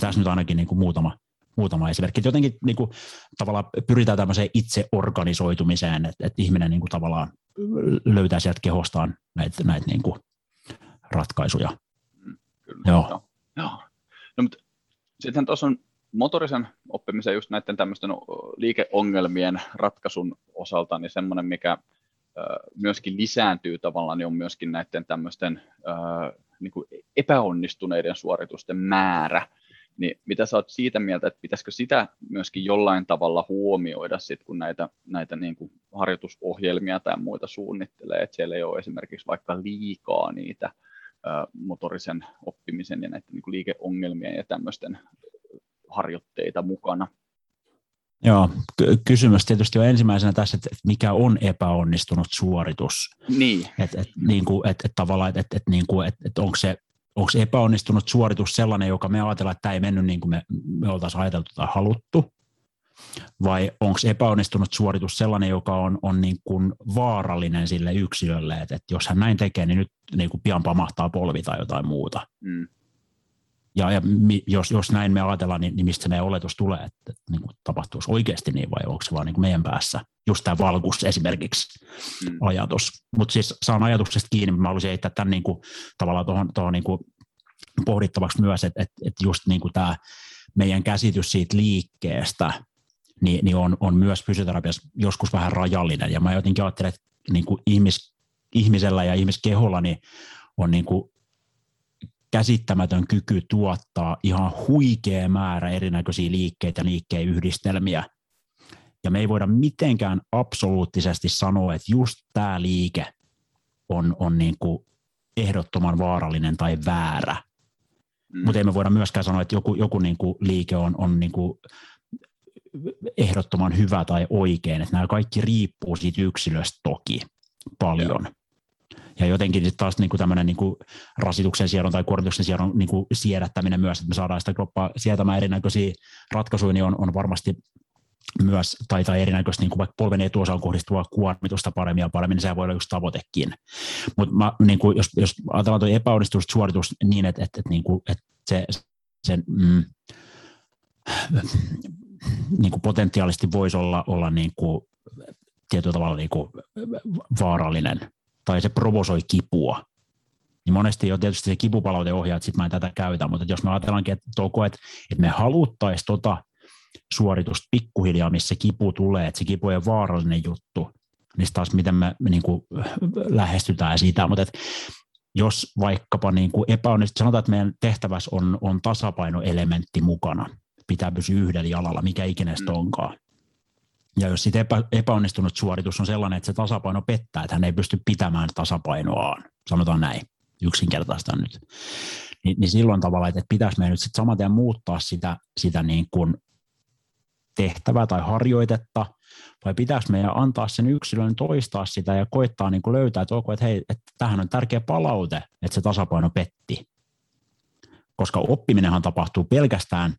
Tässä nyt ainakin niin kuin muutama, muutama esimerkki. Jotenkin niin kuin, tavallaan pyritään tämmöiseen itseorganisoitumiseen, että, että ihminen niin kuin, tavallaan löytää sieltä kehostaan näitä, näitä niin kuin, ratkaisuja. Kyllä, joo. joo. No, mutta sitten tuossa on motorisen oppimisen just näiden tämmöisten liikeongelmien ratkaisun osalta, niin semmoinen, mikä myöskin lisääntyy tavallaan, niin on myöskin näiden tämmöisten niin kuin epäonnistuneiden suoritusten määrä. Niin mitä sä oot siitä mieltä, että pitäisikö sitä myöskin jollain tavalla huomioida, sit, kun näitä, näitä niin kuin harjoitusohjelmia tai muita suunnittelee, että siellä ei ole esimerkiksi vaikka liikaa niitä motorisen oppimisen ja näiden niin liikeongelmien ja tämmöisten harjoitteita mukana. Joo, kysymys tietysti on ensimmäisenä tässä, että mikä on epäonnistunut suoritus. Niin. Että et, niin kuin, et, et tavallaan, että et, et, niin kuin, et, et onko se onko epäonnistunut suoritus sellainen, joka me ajatellaan, että tämä ei mennyt niin kuin me, me oltaisiin ajateltu tai haluttu, vai onko epäonnistunut suoritus sellainen, joka on, on niin kuin vaarallinen sille yksilölle, että, että jos hän näin tekee, niin nyt niin kuin pian pamahtaa polvi tai jotain muuta. Mm. Ja, ja jos, jos näin me ajatellaan, niin, niin mistä se meidän oletus tulee, että, että niin kuin tapahtuisi oikeasti niin, vai onko se vaan niin kuin meidän päässä, just tämä valkus esimerkiksi mm. ajatus. Mutta siis saan ajatuksesta kiinni, mä haluaisin heittää tämän niin kuin, tavallaan tuohon, tuohon niin kuin pohdittavaksi myös, että, että, että just niin kuin tämä meidän käsitys siitä liikkeestä, niin, niin on, on myös fysioterapiassa joskus vähän rajallinen. Ja mä jotenkin ajattelen, että niin kuin ihmis, ihmisellä ja ihmiskeholla niin on niin kuin käsittämätön kyky tuottaa ihan huikea määrä erinäköisiä liikkeitä, liikkeen yhdistelmiä. Ja me ei voida mitenkään absoluuttisesti sanoa, että just tämä liike on, on niin kuin ehdottoman vaarallinen tai väärä. Mm. Mutta ei me voida myöskään sanoa, että joku, joku niin kuin liike on, on niin kuin ehdottoman hyvä tai oikein. Että nämä kaikki riippuu siitä yksilöstä toki paljon. Joo. Ja jotenkin sitten taas niin kuin tämmöinen niin kuin rasituksen siedon tai kuormituksen siedon niin kuin siedättäminen myös, että me saadaan sitä kroppaa sietämään erinäköisiä ratkaisuja, niin on, on varmasti myös, tai, tai erinäköistä niin kuin vaikka polven etuosaan kohdistuvaa kuormitusta paremmin ja paremmin, niin se voi olla just tavoitekin. Mutta niin kuin, jos, jos ajatellaan tuo epäonnistunut suoritus niin, että, että, että, niin kuin, että se, se mm, niin kuin potentiaalisesti voisi olla, olla niin kuin, tietyllä tavalla niin kuin vaarallinen tai se provosoi kipua. Niin monesti jo tietysti se kipupalaute ohjaa, että sitten mä en tätä käytä, mutta jos me ajatellaankin, että, toko, että, että me haluttaisiin tota suoritusta pikkuhiljaa, missä kipu tulee, että se kipu ei vaarallinen juttu, niin taas miten me, me niin kuin lähestytään sitä, mutta että jos vaikkapa niin kuin epäonnistuu, sanotaan, että meidän tehtävässä on, on tasapainoelementti mukana, pitää pysyä yhdellä jalalla, mikä ikinä mm. onkaan. Ja jos sitten epä, epäonnistunut suoritus on sellainen, että se tasapaino pettää, että hän ei pysty pitämään tasapainoaan, sanotaan näin, yksinkertaista nyt, niin, niin silloin tavalla, että pitäisi meidän nyt sitten saman tien muuttaa sitä, sitä niin kuin tehtävää tai harjoitetta, vai pitäisi meidän antaa sen yksilön toistaa sitä ja koittaa niin kuin löytää, että, okay, että hei, että tähän on tärkeä palaute, että se tasapaino petti. Koska oppiminenhan tapahtuu pelkästään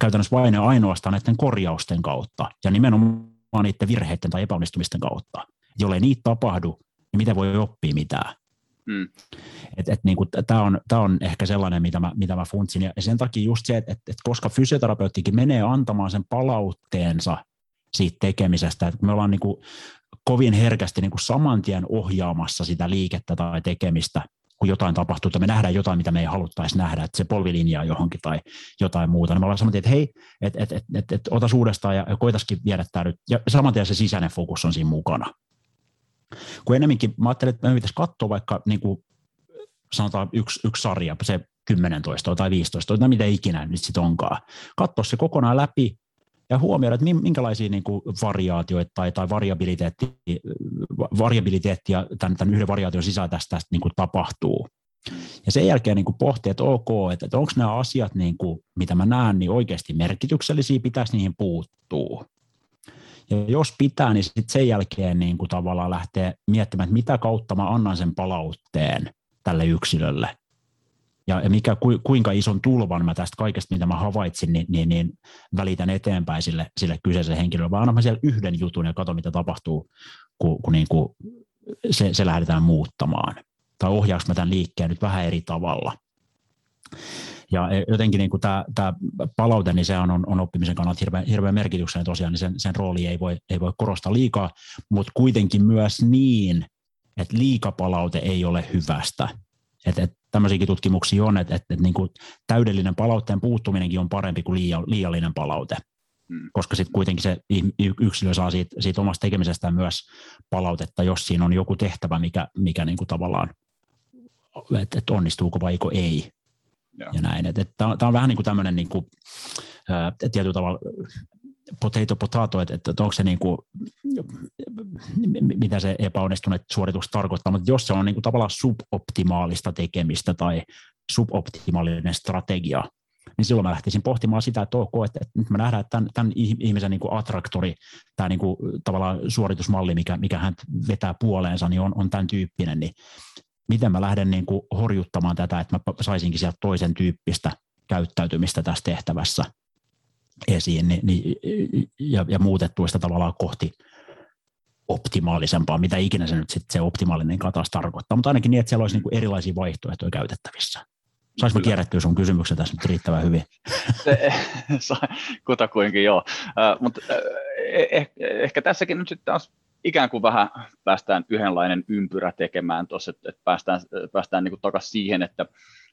käytännössä vain ja ainoastaan näiden korjausten kautta ja nimenomaan niiden virheiden tai epäonnistumisten kautta. jolle niitä tapahdu, niin miten voi oppia mitään. Mm. Et, et niin Tämä on, tää on ehkä sellainen, mitä mä, mitä mä funtsin. Ja sen takia just se, että et, et koska fysioterapeuttikin menee antamaan sen palautteensa siitä tekemisestä, että me ollaan niin kuin kovin herkästi niin kuin saman tien ohjaamassa sitä liikettä tai tekemistä, kun jotain tapahtuu, että me nähdään jotain, mitä me ei haluttaisi nähdä, että se polvilinjaa johonkin tai jotain muuta, niin me ollaan saman tien, että hei, et, et, et, et, et, ota uudestaan ja, koitaskin viedä tämä nyt, ja saman tien se sisäinen fokus on siinä mukana. Kun enemmänkin, mä ajattelin, että me pitäisi katsoa vaikka niin kuin, sanotaan yksi, yksi sarja, se 10 tai 15 tai mitä ikinä nyt sitten onkaan. Katsoa se kokonaan läpi, ja huomioida, että minkälaisia niin kuin variaatioita tai, tai variabiliteetti, variabiliteettia tämän, tämän yhden variaation sisällä tästä, tästä niin kuin tapahtuu. Ja sen jälkeen niin kuin pohtia, että ok, että, että onko nämä asiat, niin kuin, mitä mä näen, niin oikeasti merkityksellisiä, pitäisi niihin puuttua. Ja jos pitää, niin sitten sen jälkeen niin kuin tavallaan lähtee miettimään, että mitä kautta mä annan sen palautteen tälle yksilölle ja, mikä, ku, kuinka ison tulvan mä tästä kaikesta, mitä mä havaitsin, niin, niin, niin välitän eteenpäin sille, sille kyseiselle henkilölle, vaan annan siellä yhden jutun ja katso, mitä tapahtuu, kun, kun niin kuin se, se lähdetään muuttamaan. Tai ohjaanko mä tämän liikkeen nyt vähän eri tavalla. Ja jotenkin niin tämä, palaute, niin se on, on oppimisen kannalta hirveän, hirveän merkityksellinen tosiaan, niin sen, sen rooli ei voi, ei voi korostaa liikaa, mutta kuitenkin myös niin, että liikapalaute ei ole hyvästä. Että et tämmöisiäkin tutkimuksia on, että, että, että niin kuin täydellinen palautteen puuttuminenkin on parempi kuin liiallinen palaute, hmm. koska sitten kuitenkin se yksilö saa siitä, siitä omasta tekemisestään myös palautetta, jos siinä on joku tehtävä, mikä, mikä niin kuin tavallaan, että, että onnistuuko vai ei. Ja, ja näin. Tämä on vähän niin kuin tämmöinen niin kuin, tietyllä tavalla potato potato, että, että onko se niin kuin, mitä se epäonnistunut suoritus tarkoittaa, mutta jos se on niin kuin tavallaan suboptimaalista tekemistä tai suboptimaalinen strategia, niin silloin mä lähtisin pohtimaan sitä, että ok, että, että nyt me nähdään, että tämän, tämän ihmisen niin kuin attraktori, tämä niin kuin, tavallaan suoritusmalli, mikä, mikä hän vetää puoleensa, niin on, on tämän tyyppinen, niin miten mä lähden niin kuin horjuttamaan tätä, että mä saisinkin sieltä toisen tyyppistä käyttäytymistä tässä tehtävässä esiin niin, niin, ja, ja muutettua sitä tavallaan kohti optimaalisempaa, mitä ikinä se nyt sitten se optimaalinen katas tarkoittaa, mutta ainakin niin, että siellä olisi niin erilaisia vaihtoehtoja käytettävissä. Saanko kierrettyä sun kysymyksen tässä nyt riittävän hyvin? [LAUGHS] Kutakuinkin joo, mutta eh, ehkä tässäkin nyt sitten taas ikään kuin vähän päästään yhdenlainen ympyrä tekemään tuossa, että, että päästään, päästään niin takaisin siihen, että,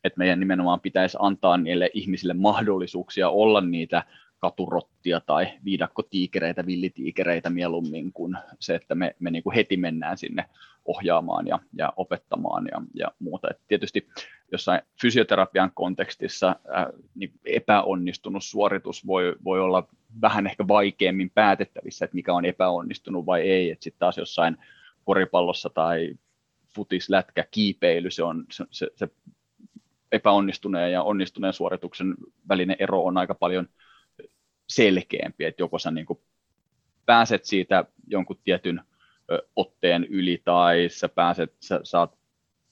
että meidän nimenomaan pitäisi antaa niille ihmisille mahdollisuuksia olla niitä katurottia tai viidakkotiikereitä, villitiikereitä mieluummin kuin se, että me, me niin kuin heti mennään sinne ohjaamaan ja, ja opettamaan ja, ja muuta. Et tietysti jossain fysioterapian kontekstissa ää, niin epäonnistunut suoritus voi, voi olla vähän ehkä vaikeammin päätettävissä, että mikä on epäonnistunut vai ei. Sitten taas jossain koripallossa tai futislätkä, kiipeily, se on se, se, se epäonnistuneen ja onnistuneen suorituksen välinen ero on aika paljon – selkeämpi, että joko sä niin kuin pääset siitä jonkun tietyn otteen yli tai sä pääset, sä saat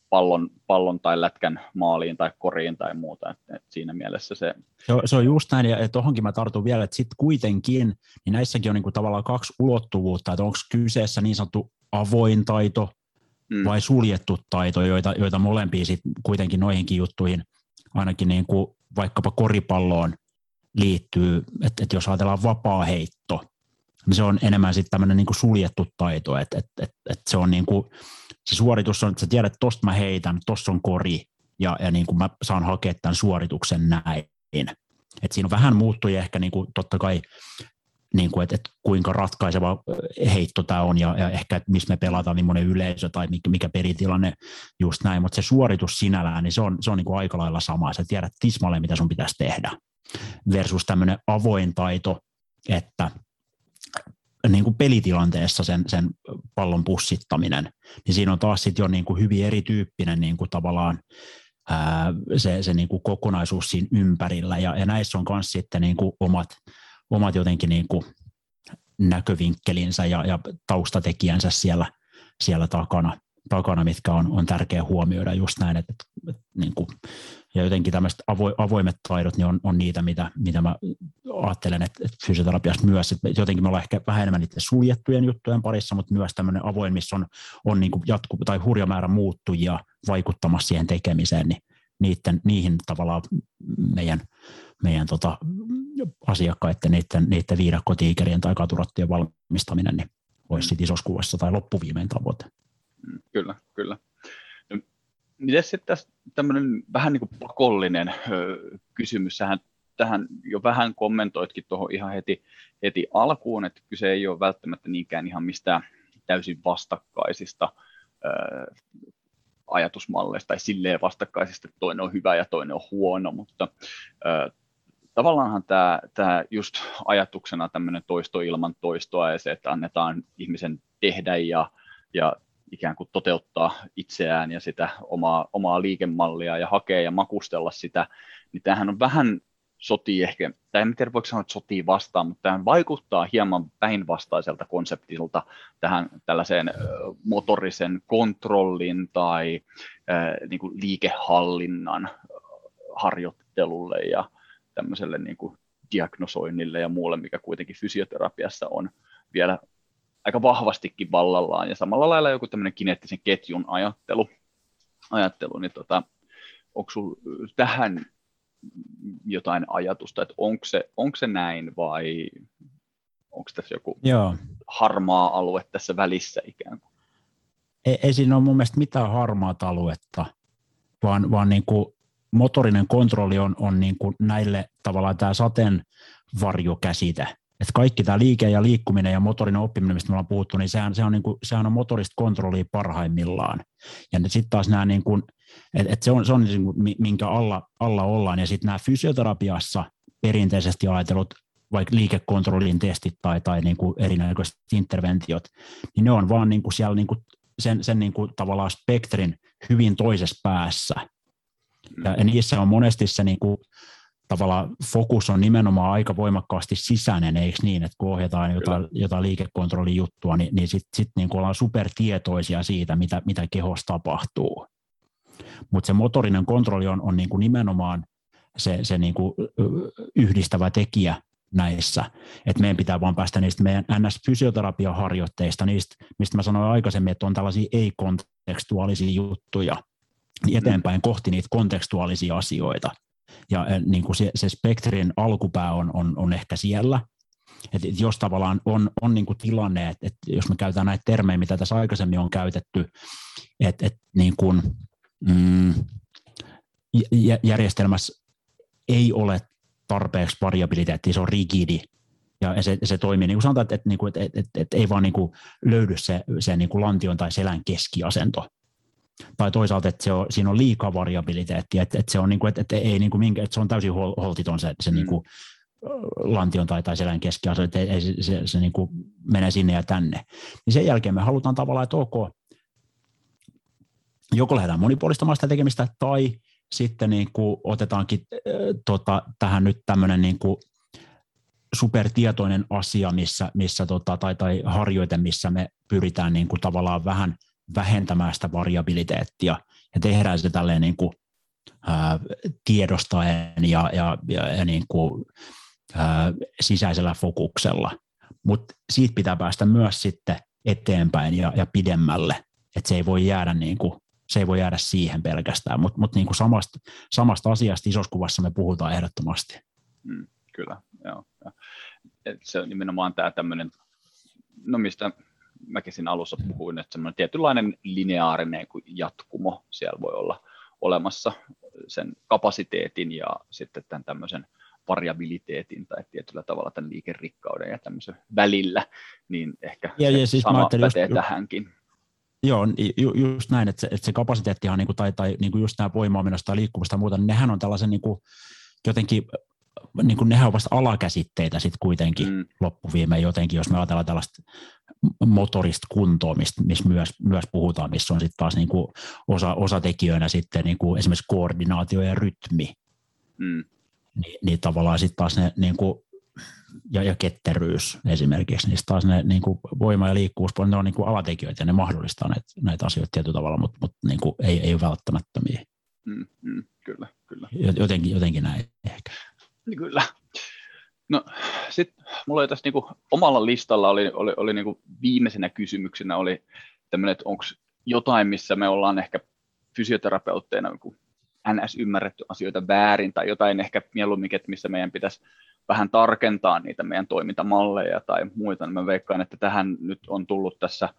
pallon, pallon tai lätkän maaliin tai koriin tai muuta. Et, et siinä mielessä se... Se on, se on just näin, ja tuohonkin mä tartun vielä, että sitten kuitenkin, niin näissäkin on niinku tavallaan kaksi ulottuvuutta, että onko kyseessä niin sanottu avoin taito mm. vai suljettu taito, joita, joita molempia sitten kuitenkin noihinkin juttuihin, ainakin niin kuin vaikkapa koripalloon, liittyy, että, että jos ajatellaan vapaa heitto, niin se on enemmän sitten tämmöinen niin suljettu taito, että, että, että, että se on niin kuin, se suoritus on, että sä tiedät, että tosta mä heitän, tossa on kori, ja, ja niin kuin mä saan hakea tämän suorituksen näin. Et siinä on vähän muuttuja ehkä niin kuin, totta kai, niin kuin, että, että kuinka ratkaiseva heitto tämä on ja, ja ehkä, että missä me pelataan, millainen yleisö tai mikä, mikä peritilanne, just näin, mutta se suoritus sinällään, niin se on, se on niin kuin aika lailla sama. Sä tiedät tismalleen, mitä sun pitäisi tehdä. Versus tämmöinen avoin taito, että niin kuin pelitilanteessa sen, sen pallon pussittaminen, niin siinä on taas sitten jo niin kuin hyvin erityyppinen niin kuin tavallaan ää, se, se niin kuin kokonaisuus siinä ympärillä, ja, ja näissä on myös sitten niin kuin omat, omat jotenkin niin kuin näkövinkkelinsä ja, ja taustatekijänsä siellä, siellä takana. takana, mitkä on, on tärkeä huomioida just näin, että, että, niin kuin, ja jotenkin tämmöiset avo, avoimet taidot niin on, on niitä, mitä, mitä mä ajattelen, että, että fysioterapiassa myös, että jotenkin me ollaan ehkä vähän enemmän niiden suljettujen juttujen parissa, mutta myös tämmöinen avoin, missä on, on niin kuin jatku, tai hurja määrä muuttujia vaikuttamassa siihen tekemiseen, niin niiden, niihin tavallaan meidän, meidän tota, asiakkaiden, niiden, niiden viidakkotiikerien tai katurattien valmistaminen, niin olisi sitten isossa kuvassa tai loppuviimein tavoite. Kyllä, kyllä. No, miten sitten tämmöinen vähän niin kuin pakollinen ö, kysymys, sähän tähän jo vähän kommentoitkin tuohon ihan heti, heti alkuun, että kyse ei ole välttämättä niinkään ihan mistään täysin vastakkaisista ö, ajatusmalleista tai silleen vastakkaisista, että toinen on hyvä ja toinen on huono, mutta ö, tavallaanhan tämä, tämä just ajatuksena tämmöinen toisto ilman toistoa ja se, että annetaan ihmisen tehdä ja, ja ikään kuin toteuttaa itseään ja sitä omaa, omaa liikemallia ja hakea ja makustella sitä, niin tämähän on vähän sotii ehkä, tai en tiedä voiko sanoa, että sotii vastaan, mutta tämä vaikuttaa hieman päinvastaiselta konseptilta tähän tällaiseen motorisen kontrollin tai niin kuin liikehallinnan harjoittelulle ja tämmöiselle niin kuin diagnosoinnille ja muulle, mikä kuitenkin fysioterapiassa on vielä aika vahvastikin vallallaan, ja samalla lailla joku tämmöinen kineettisen ketjun ajattelu, ajattelu niin tota, onko tähän jotain ajatusta, että onko se, onko se näin vai onko tässä joku Joo. harmaa alue tässä välissä ikään kuin? Ei, ei siinä ole mun mielestä mitään harmaata aluetta, vaan, vaan niin kuin motorinen kontrolli on, on niin kuin näille tavallaan tämä sateenvarjokäsite, että kaikki tämä liike ja liikkuminen ja motorinen oppiminen, mistä me ollaan puhuttu, niin sehän, se on, niin kuin, sehän on motorista kontrollia parhaimmillaan. Ja sitten taas nämä, niin kuin, että et se on, se on niin kuin, minkä alla, alla ollaan. Ja sitten nämä fysioterapiassa perinteisesti ajatellut vaikka liikekontrollin testit tai, tai niin kuin erinäköiset interventiot, niin ne on vaan niin kuin siellä niin kuin sen, sen niin kuin tavallaan spektrin hyvin toisessa päässä. Ja niissä on monesti se niin kuin, tavallaan fokus on nimenomaan aika voimakkaasti sisäinen, eikö niin, että kun ohjataan jotain, jotain liikekontrollijuttua, niin, niin sitten sit niin ollaan supertietoisia siitä, mitä, mitä kehossa tapahtuu. Mutta se motorinen kontrolli on, on niin kuin nimenomaan se, se niin kuin yhdistävä tekijä näissä. että meidän pitää vaan päästä niistä meidän NS-fysioterapiaharjoitteista, niistä, mistä mä sanoin aikaisemmin, että on tällaisia ei-kontekstuaalisia juttuja, niin eteenpäin kohti niitä kontekstuaalisia asioita ja niin kuin se, se spektrin alkupää on, on, on ehkä siellä. Et jos tavallaan on, on niin kuin tilanne, että, että jos me käytetään näitä termejä, mitä tässä aikaisemmin on käytetty, että, että niin kuin, mm, järjestelmässä ei ole tarpeeksi variabiliteettia, se on rigidi, ja se, se toimii, niin kuin sanotaan, että, että, että, että, että, että ei vaan niin kuin löydy se, se niin kuin lantion tai selän keskiasento, tai toisaalta, että se on, siinä on liikaa variabiliteettia, että, että se on, niin kuin, että, että, ei, niin kuin minkä, että se on täysin holtiton se, se mm. niin kuin, lantion tai, tai selän keskiaso, että ei, se, se, se niin kuin menee sinne ja tänne. Niin sen jälkeen me halutaan tavallaan, että ok, joko lähdetään monipuolistamaan sitä tekemistä, tai sitten niin kuin otetaankin äh, tota, tähän nyt tämmöinen niin kuin supertietoinen asia, missä, missä tota, tai, tai harjoite, missä me pyritään niin kuin tavallaan vähän – vähentämään sitä variabiliteettia ja tehdään se tälleen niin kuin, ää, tiedostaen ja, ja, ja, ja niin kuin, ää, sisäisellä fokuksella. Mutta siitä pitää päästä myös sitten eteenpäin ja, ja pidemmälle, että se ei voi jäädä niin kuin, se ei voi jäädä siihen pelkästään, mutta mut niin samasta, samasta asiasta isossa kuvassa me puhutaan ehdottomasti. Mm, kyllä, joo. Et se on nimenomaan tämä tämmöinen, no mistä mäkin siinä alussa puhuin, että semmoinen tietynlainen lineaarinen jatkumo siellä voi olla olemassa sen kapasiteetin ja sitten tämän tämmöisen variabiliteetin tai tietyllä tavalla tämän liikerikkauden ja tämmöisen välillä, niin ehkä ja, se ja siis sama pätee just, tähänkin. Joo, ju, just näin, että se, että se kapasiteettihan niin kuin, tai, tai niin kuin just nämä voimaamista tai liikkumista ja muuta, niin nehän on tällaisen niin kuin, jotenkin niin kuin nehän ovat vasta alakäsitteitä sitten kuitenkin mm. loppuviimeen jotenkin, jos me ajatellaan tällaista motorista kuntoa, mistä, missä myös, myös puhutaan, missä on sitten taas niin kuin osa, osatekijöinä sitten niin kuin esimerkiksi koordinaatio ja rytmi. Mm. Ni, niin tavallaan sitten taas ne niin kuin ja, ja ketteryys esimerkiksi, niin taas ne niin kuin voima- ja liikkuvuus, ne on niin kuin alatekijöitä ja ne mahdollistaa näitä, näitä asioita tietyllä tavalla, mutta, mutta niin kuin ei, ei ole välttämättömiä. Mm, mm, kyllä, kyllä. Jotenkin, jotenkin näin ehkä. Kyllä. No sitten mulla oli tässä niinku, omalla listalla oli, oli, oli niinku viimeisenä kysymyksenä oli tämmöinen, että onko jotain, missä me ollaan ehkä fysioterapeutteina niinku NS ymmärretty asioita väärin tai jotain ehkä mieluummin, että missä meidän pitäisi vähän tarkentaa niitä meidän toimintamalleja tai muita, niin mä veikkaan, että tähän nyt on tullut tässä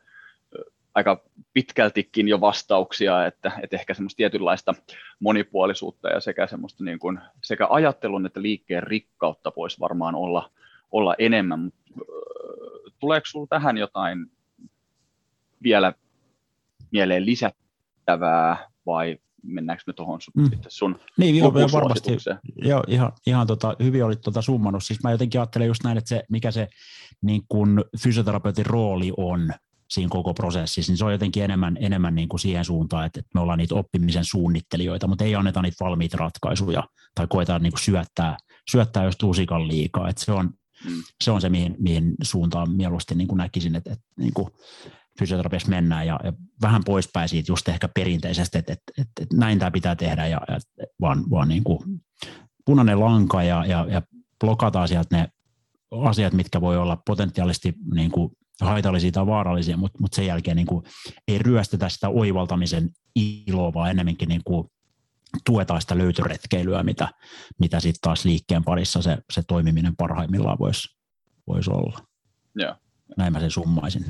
aika pitkältikin jo vastauksia, että, että ehkä semmoista tietynlaista monipuolisuutta ja sekä semmoista niin kuin, sekä ajattelun että liikkeen rikkautta voisi varmaan olla, olla enemmän, tuleeko sinulla tähän jotain vielä mieleen lisättävää vai mennäänkö me tuohon sun, mm. sun Niin, joo, varmasti. Joo, ihan, ihan tota, hyvin olit tota summannut. Siis mä jotenkin ajattelen just näin, että se, mikä se niin kun fysioterapeutin rooli on siinä koko prosessissa, niin se on jotenkin enemmän, enemmän niin kuin siihen suuntaan, että, me ollaan niitä oppimisen suunnittelijoita, mutta ei anneta niitä valmiita ratkaisuja tai koetaan niin kuin syöttää, syöttää just lusikan liikaa. Että se, on, mm. se on se, mihin, mihin suuntaan mieluusti niin kuin näkisin, että, että niin kuin fysioterapiassa mennään ja, ja vähän poispäin siitä just ehkä perinteisestä, että, että, että, että näin tämä pitää tehdä, ja, ja vaan, vaan niin kuin punainen lanka ja, ja, ja blokataan sieltä ne asiat, mitkä voi olla potentiaalisesti niin kuin haitallisia tai vaarallisia, mutta, mutta sen jälkeen niin kuin ei ryöstetä sitä oivaltamisen iloa, vaan enemmänkin niin kuin tuetaan sitä löytöretkeilyä, mitä, mitä sitten taas liikkeen parissa se, se toimiminen parhaimmillaan voisi vois olla. Joo. Näin mä sen summaisin.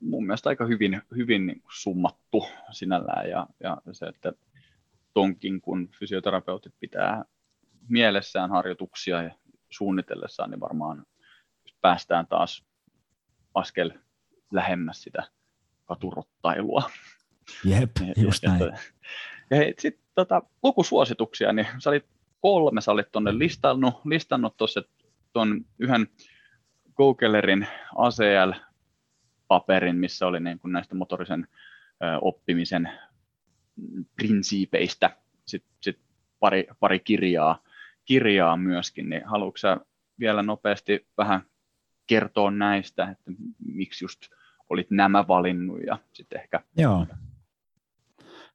Mun mielestä aika hyvin, hyvin niin kuin summattu sinällään ja, ja se, että tonkin kun fysioterapeutit pitää mielessään harjoituksia ja suunnitellessaan, niin varmaan päästään taas askel lähemmäs sitä katurottailua. Jep, just näin. Ja sitten tota, lukusuosituksia, niin sä olit kolme, sä olit tuonne listannut, listannut tuossa tuon yhden Googlerin ACL-paperin, missä oli niin kuin näistä motorisen ö, oppimisen prinsiipeistä sitten sit pari, pari kirjaa, kirjaa myöskin, niin haluatko vielä nopeasti vähän kertoa näistä, että miksi just olit nämä valinnut ja sitten ehkä... Joo.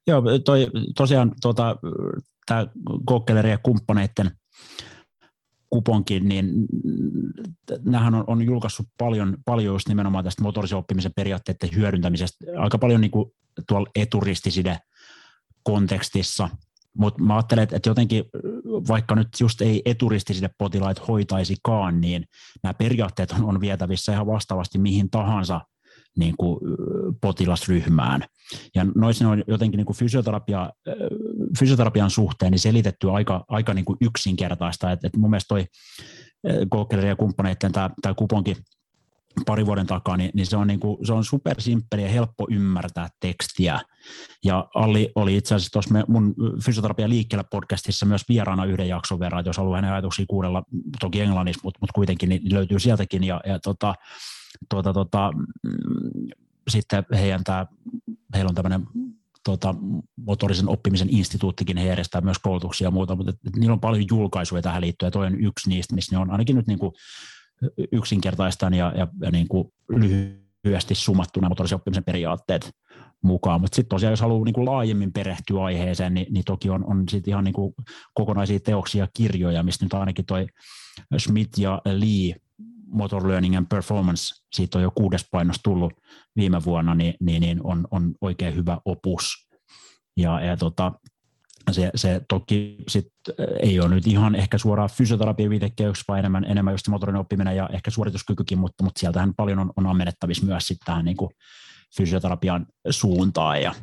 Joo, toi, tosiaan tuota, tämä Gokkeleri ja kumppaneiden kuponkin, niin nämähän on, on julkaissut paljon, paljon just nimenomaan tästä motorisen oppimisen periaatteiden hyödyntämisestä, aika paljon niin kuin tuolla eturistiside kontekstissa – mutta mä ajattelen, että jotenkin vaikka nyt just ei eturistisille potilaita hoitaisikaan, niin nämä periaatteet on, on vietävissä ihan vastaavasti mihin tahansa niin kuin potilasryhmään. Ja noissa on jotenkin niin kuin fysioterapia, fysioterapian suhteen niin selitetty aika, aika niin kuin yksinkertaista. Et, et mun mielestä toi ja kumppaneiden tämä, kuponkin pari vuoden takaa, niin, niin se on, niin kuin, se on supersimppeli ja helppo ymmärtää tekstiä. Ja Alli oli itse asiassa tuossa mun Fysioterapia liikkeellä podcastissa myös vieraana yhden jakson verran, jos haluaa hänen ajatuksia kuudella, toki englannissa, mutta, mutta kuitenkin niin löytyy sieltäkin. Ja, ja tota, tota, tota, sitten heidän tämä, heillä on tämmöinen tota, motorisen oppimisen instituuttikin, he järjestää myös koulutuksia ja muuta, mutta et, et niillä on paljon julkaisuja tähän liittyen, ja toi on yksi niistä, missä ne on ainakin nyt niin kuin yksinkertaistaan ja, ja, ja niin kuin lyhyesti summattuna motorisen oppimisen periaatteet mukaan. Mutta sitten tosiaan, jos haluaa niin kuin laajemmin perehtyä aiheeseen, niin, niin toki on, on sit ihan niin kuin kokonaisia teoksia kirjoja, mistä nyt ainakin toi Smith ja Lee Motor Learning and Performance, siitä on jo kuudes painos tullut viime vuonna, niin, niin, niin on, on oikein hyvä opus. Ja, ja tota, se, se toki sit eh, ei ole nyt ihan ehkä suoraan fysioterapian viitekeys, vaan enemmän, enemmän just motorinen oppiminen ja ehkä suorituskykykin, mutta, mutta sieltähän paljon on, on ammennettavissa myös sitten tähän niin kuin fysioterapian suuntaan. Ja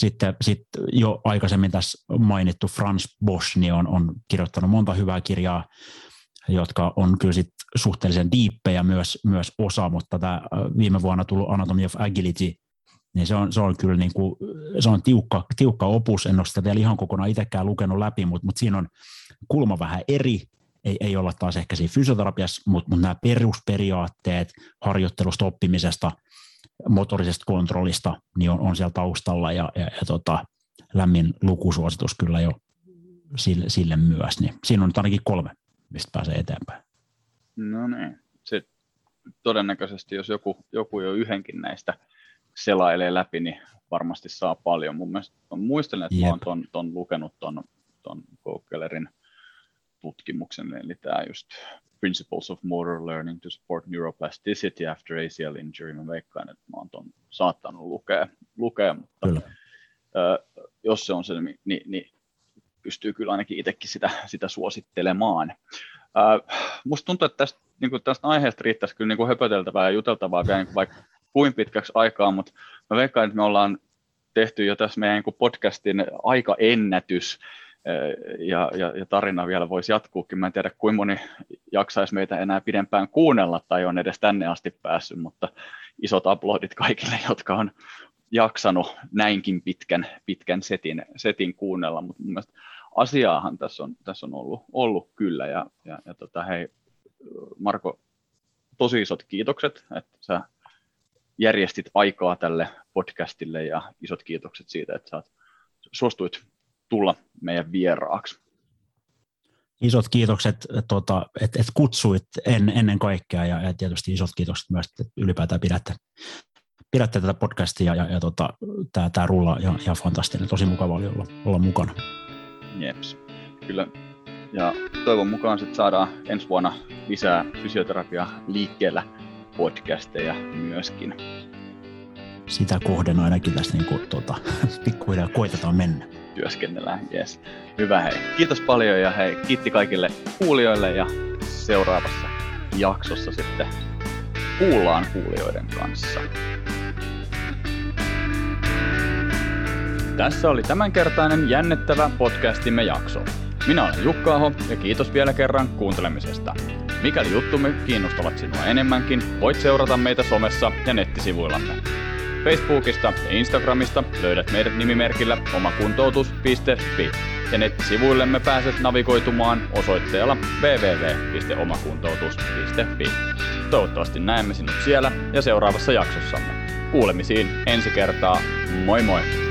sitten sit jo aikaisemmin tässä mainittu Franz Bosch niin on, on kirjoittanut monta hyvää kirjaa, jotka on kyllä sit suhteellisen diippejä myös, myös osa, mutta tämä eh, viime vuonna tullut Anatomy of Agility niin se on, se on kyllä niin kuin, se on tiukka, tiukka opus, en ole sitä vielä ihan kokonaan itsekään lukenut läpi, mutta, mutta siinä on kulma vähän eri, ei, ei olla taas ehkä siinä fysioterapiassa, mutta, mutta nämä perusperiaatteet harjoittelusta, oppimisesta, motorisesta kontrollista, niin on, on siellä taustalla ja, ja, ja tota, lämmin lukusuositus kyllä jo sille, sille myös. Niin siinä on nyt ainakin kolme, mistä pääsee eteenpäin. No niin. Se, todennäköisesti, jos joku, joku jo yhdenkin näistä selailee läpi, niin varmasti saa paljon. Mun mielestä, muistelen, että Jep. mä oon ton, ton lukenut ton, ton Googlerin tutkimuksen, eli tämä just Principles of Motor Learning to Support Neuroplasticity After ACL Injury. Mä veikkaan, että mä oon ton saattanut lukea, lukea mutta Kyllä. Ö, jos se on se, niin, niin, niin pystyy kyllä ainakin itsekin sitä, sitä suosittelemaan. Ö, musta tuntuu, että tästä, niin kuin tästä aiheesta riittäisi kyllä niin kuin höpöteltävää ja juteltavaa vielä niin vaikka kuin pitkäksi aikaa, mutta mä veikkaan, että me ollaan tehty jo tässä meidän niin podcastin aikaennätys, ja, ja, ja tarina vielä voisi jatkuukin. Mä en tiedä, kuinka moni jaksaisi meitä enää pidempään kuunnella tai on edes tänne asti päässyt, mutta isot aplodit kaikille, jotka on jaksanut näinkin pitkän, pitkän setin, setin kuunnella, mutta mun mielestä asiaahan tässä on, tässä on ollut, ollut kyllä, ja, ja, ja tota, hei Marko, tosi isot kiitokset, että sä järjestit aikaa tälle podcastille, ja isot kiitokset siitä, että sä suostuit tulla meidän vieraaksi. Isot kiitokset, tota, että et kutsuit en, ennen kaikkea ja, ja tietysti isot kiitokset myös, että ylipäätään pidätte, pidätte tätä podcastia ja, ja tota, tämä tää rulla ja, ja fantastinen, tosi mukava oli olla, olla mukana. Jeps, kyllä. Ja toivon mukaan sitten saadaan ensi vuonna lisää fysioterapia liikkeellä podcasteja myöskin. Sitä kohden ainakin tässä niin kuin, tota, [LAUGHS] pikkuhiljaa koitetaan mennä työskennellään. Yes. Hyvä hei. Kiitos paljon ja hei, kiitti kaikille kuulijoille ja seuraavassa jaksossa sitten kuullaan kuulijoiden kanssa. Tässä oli tämänkertainen jännittävä podcastimme jakso. Minä olen Jukka Aho ja kiitos vielä kerran kuuntelemisesta. Mikäli juttumme kiinnostavat sinua enemmänkin, voit seurata meitä somessa ja nettisivuillamme. Facebookista ja Instagramista löydät meidät nimimerkillä omakuntoutus.fi ja nettisivuillemme pääset navigoitumaan osoitteella www.omakuntoutus.fi. Toivottavasti näemme sinut siellä ja seuraavassa jaksossamme. Kuulemisiin ensi kertaa. Moi moi!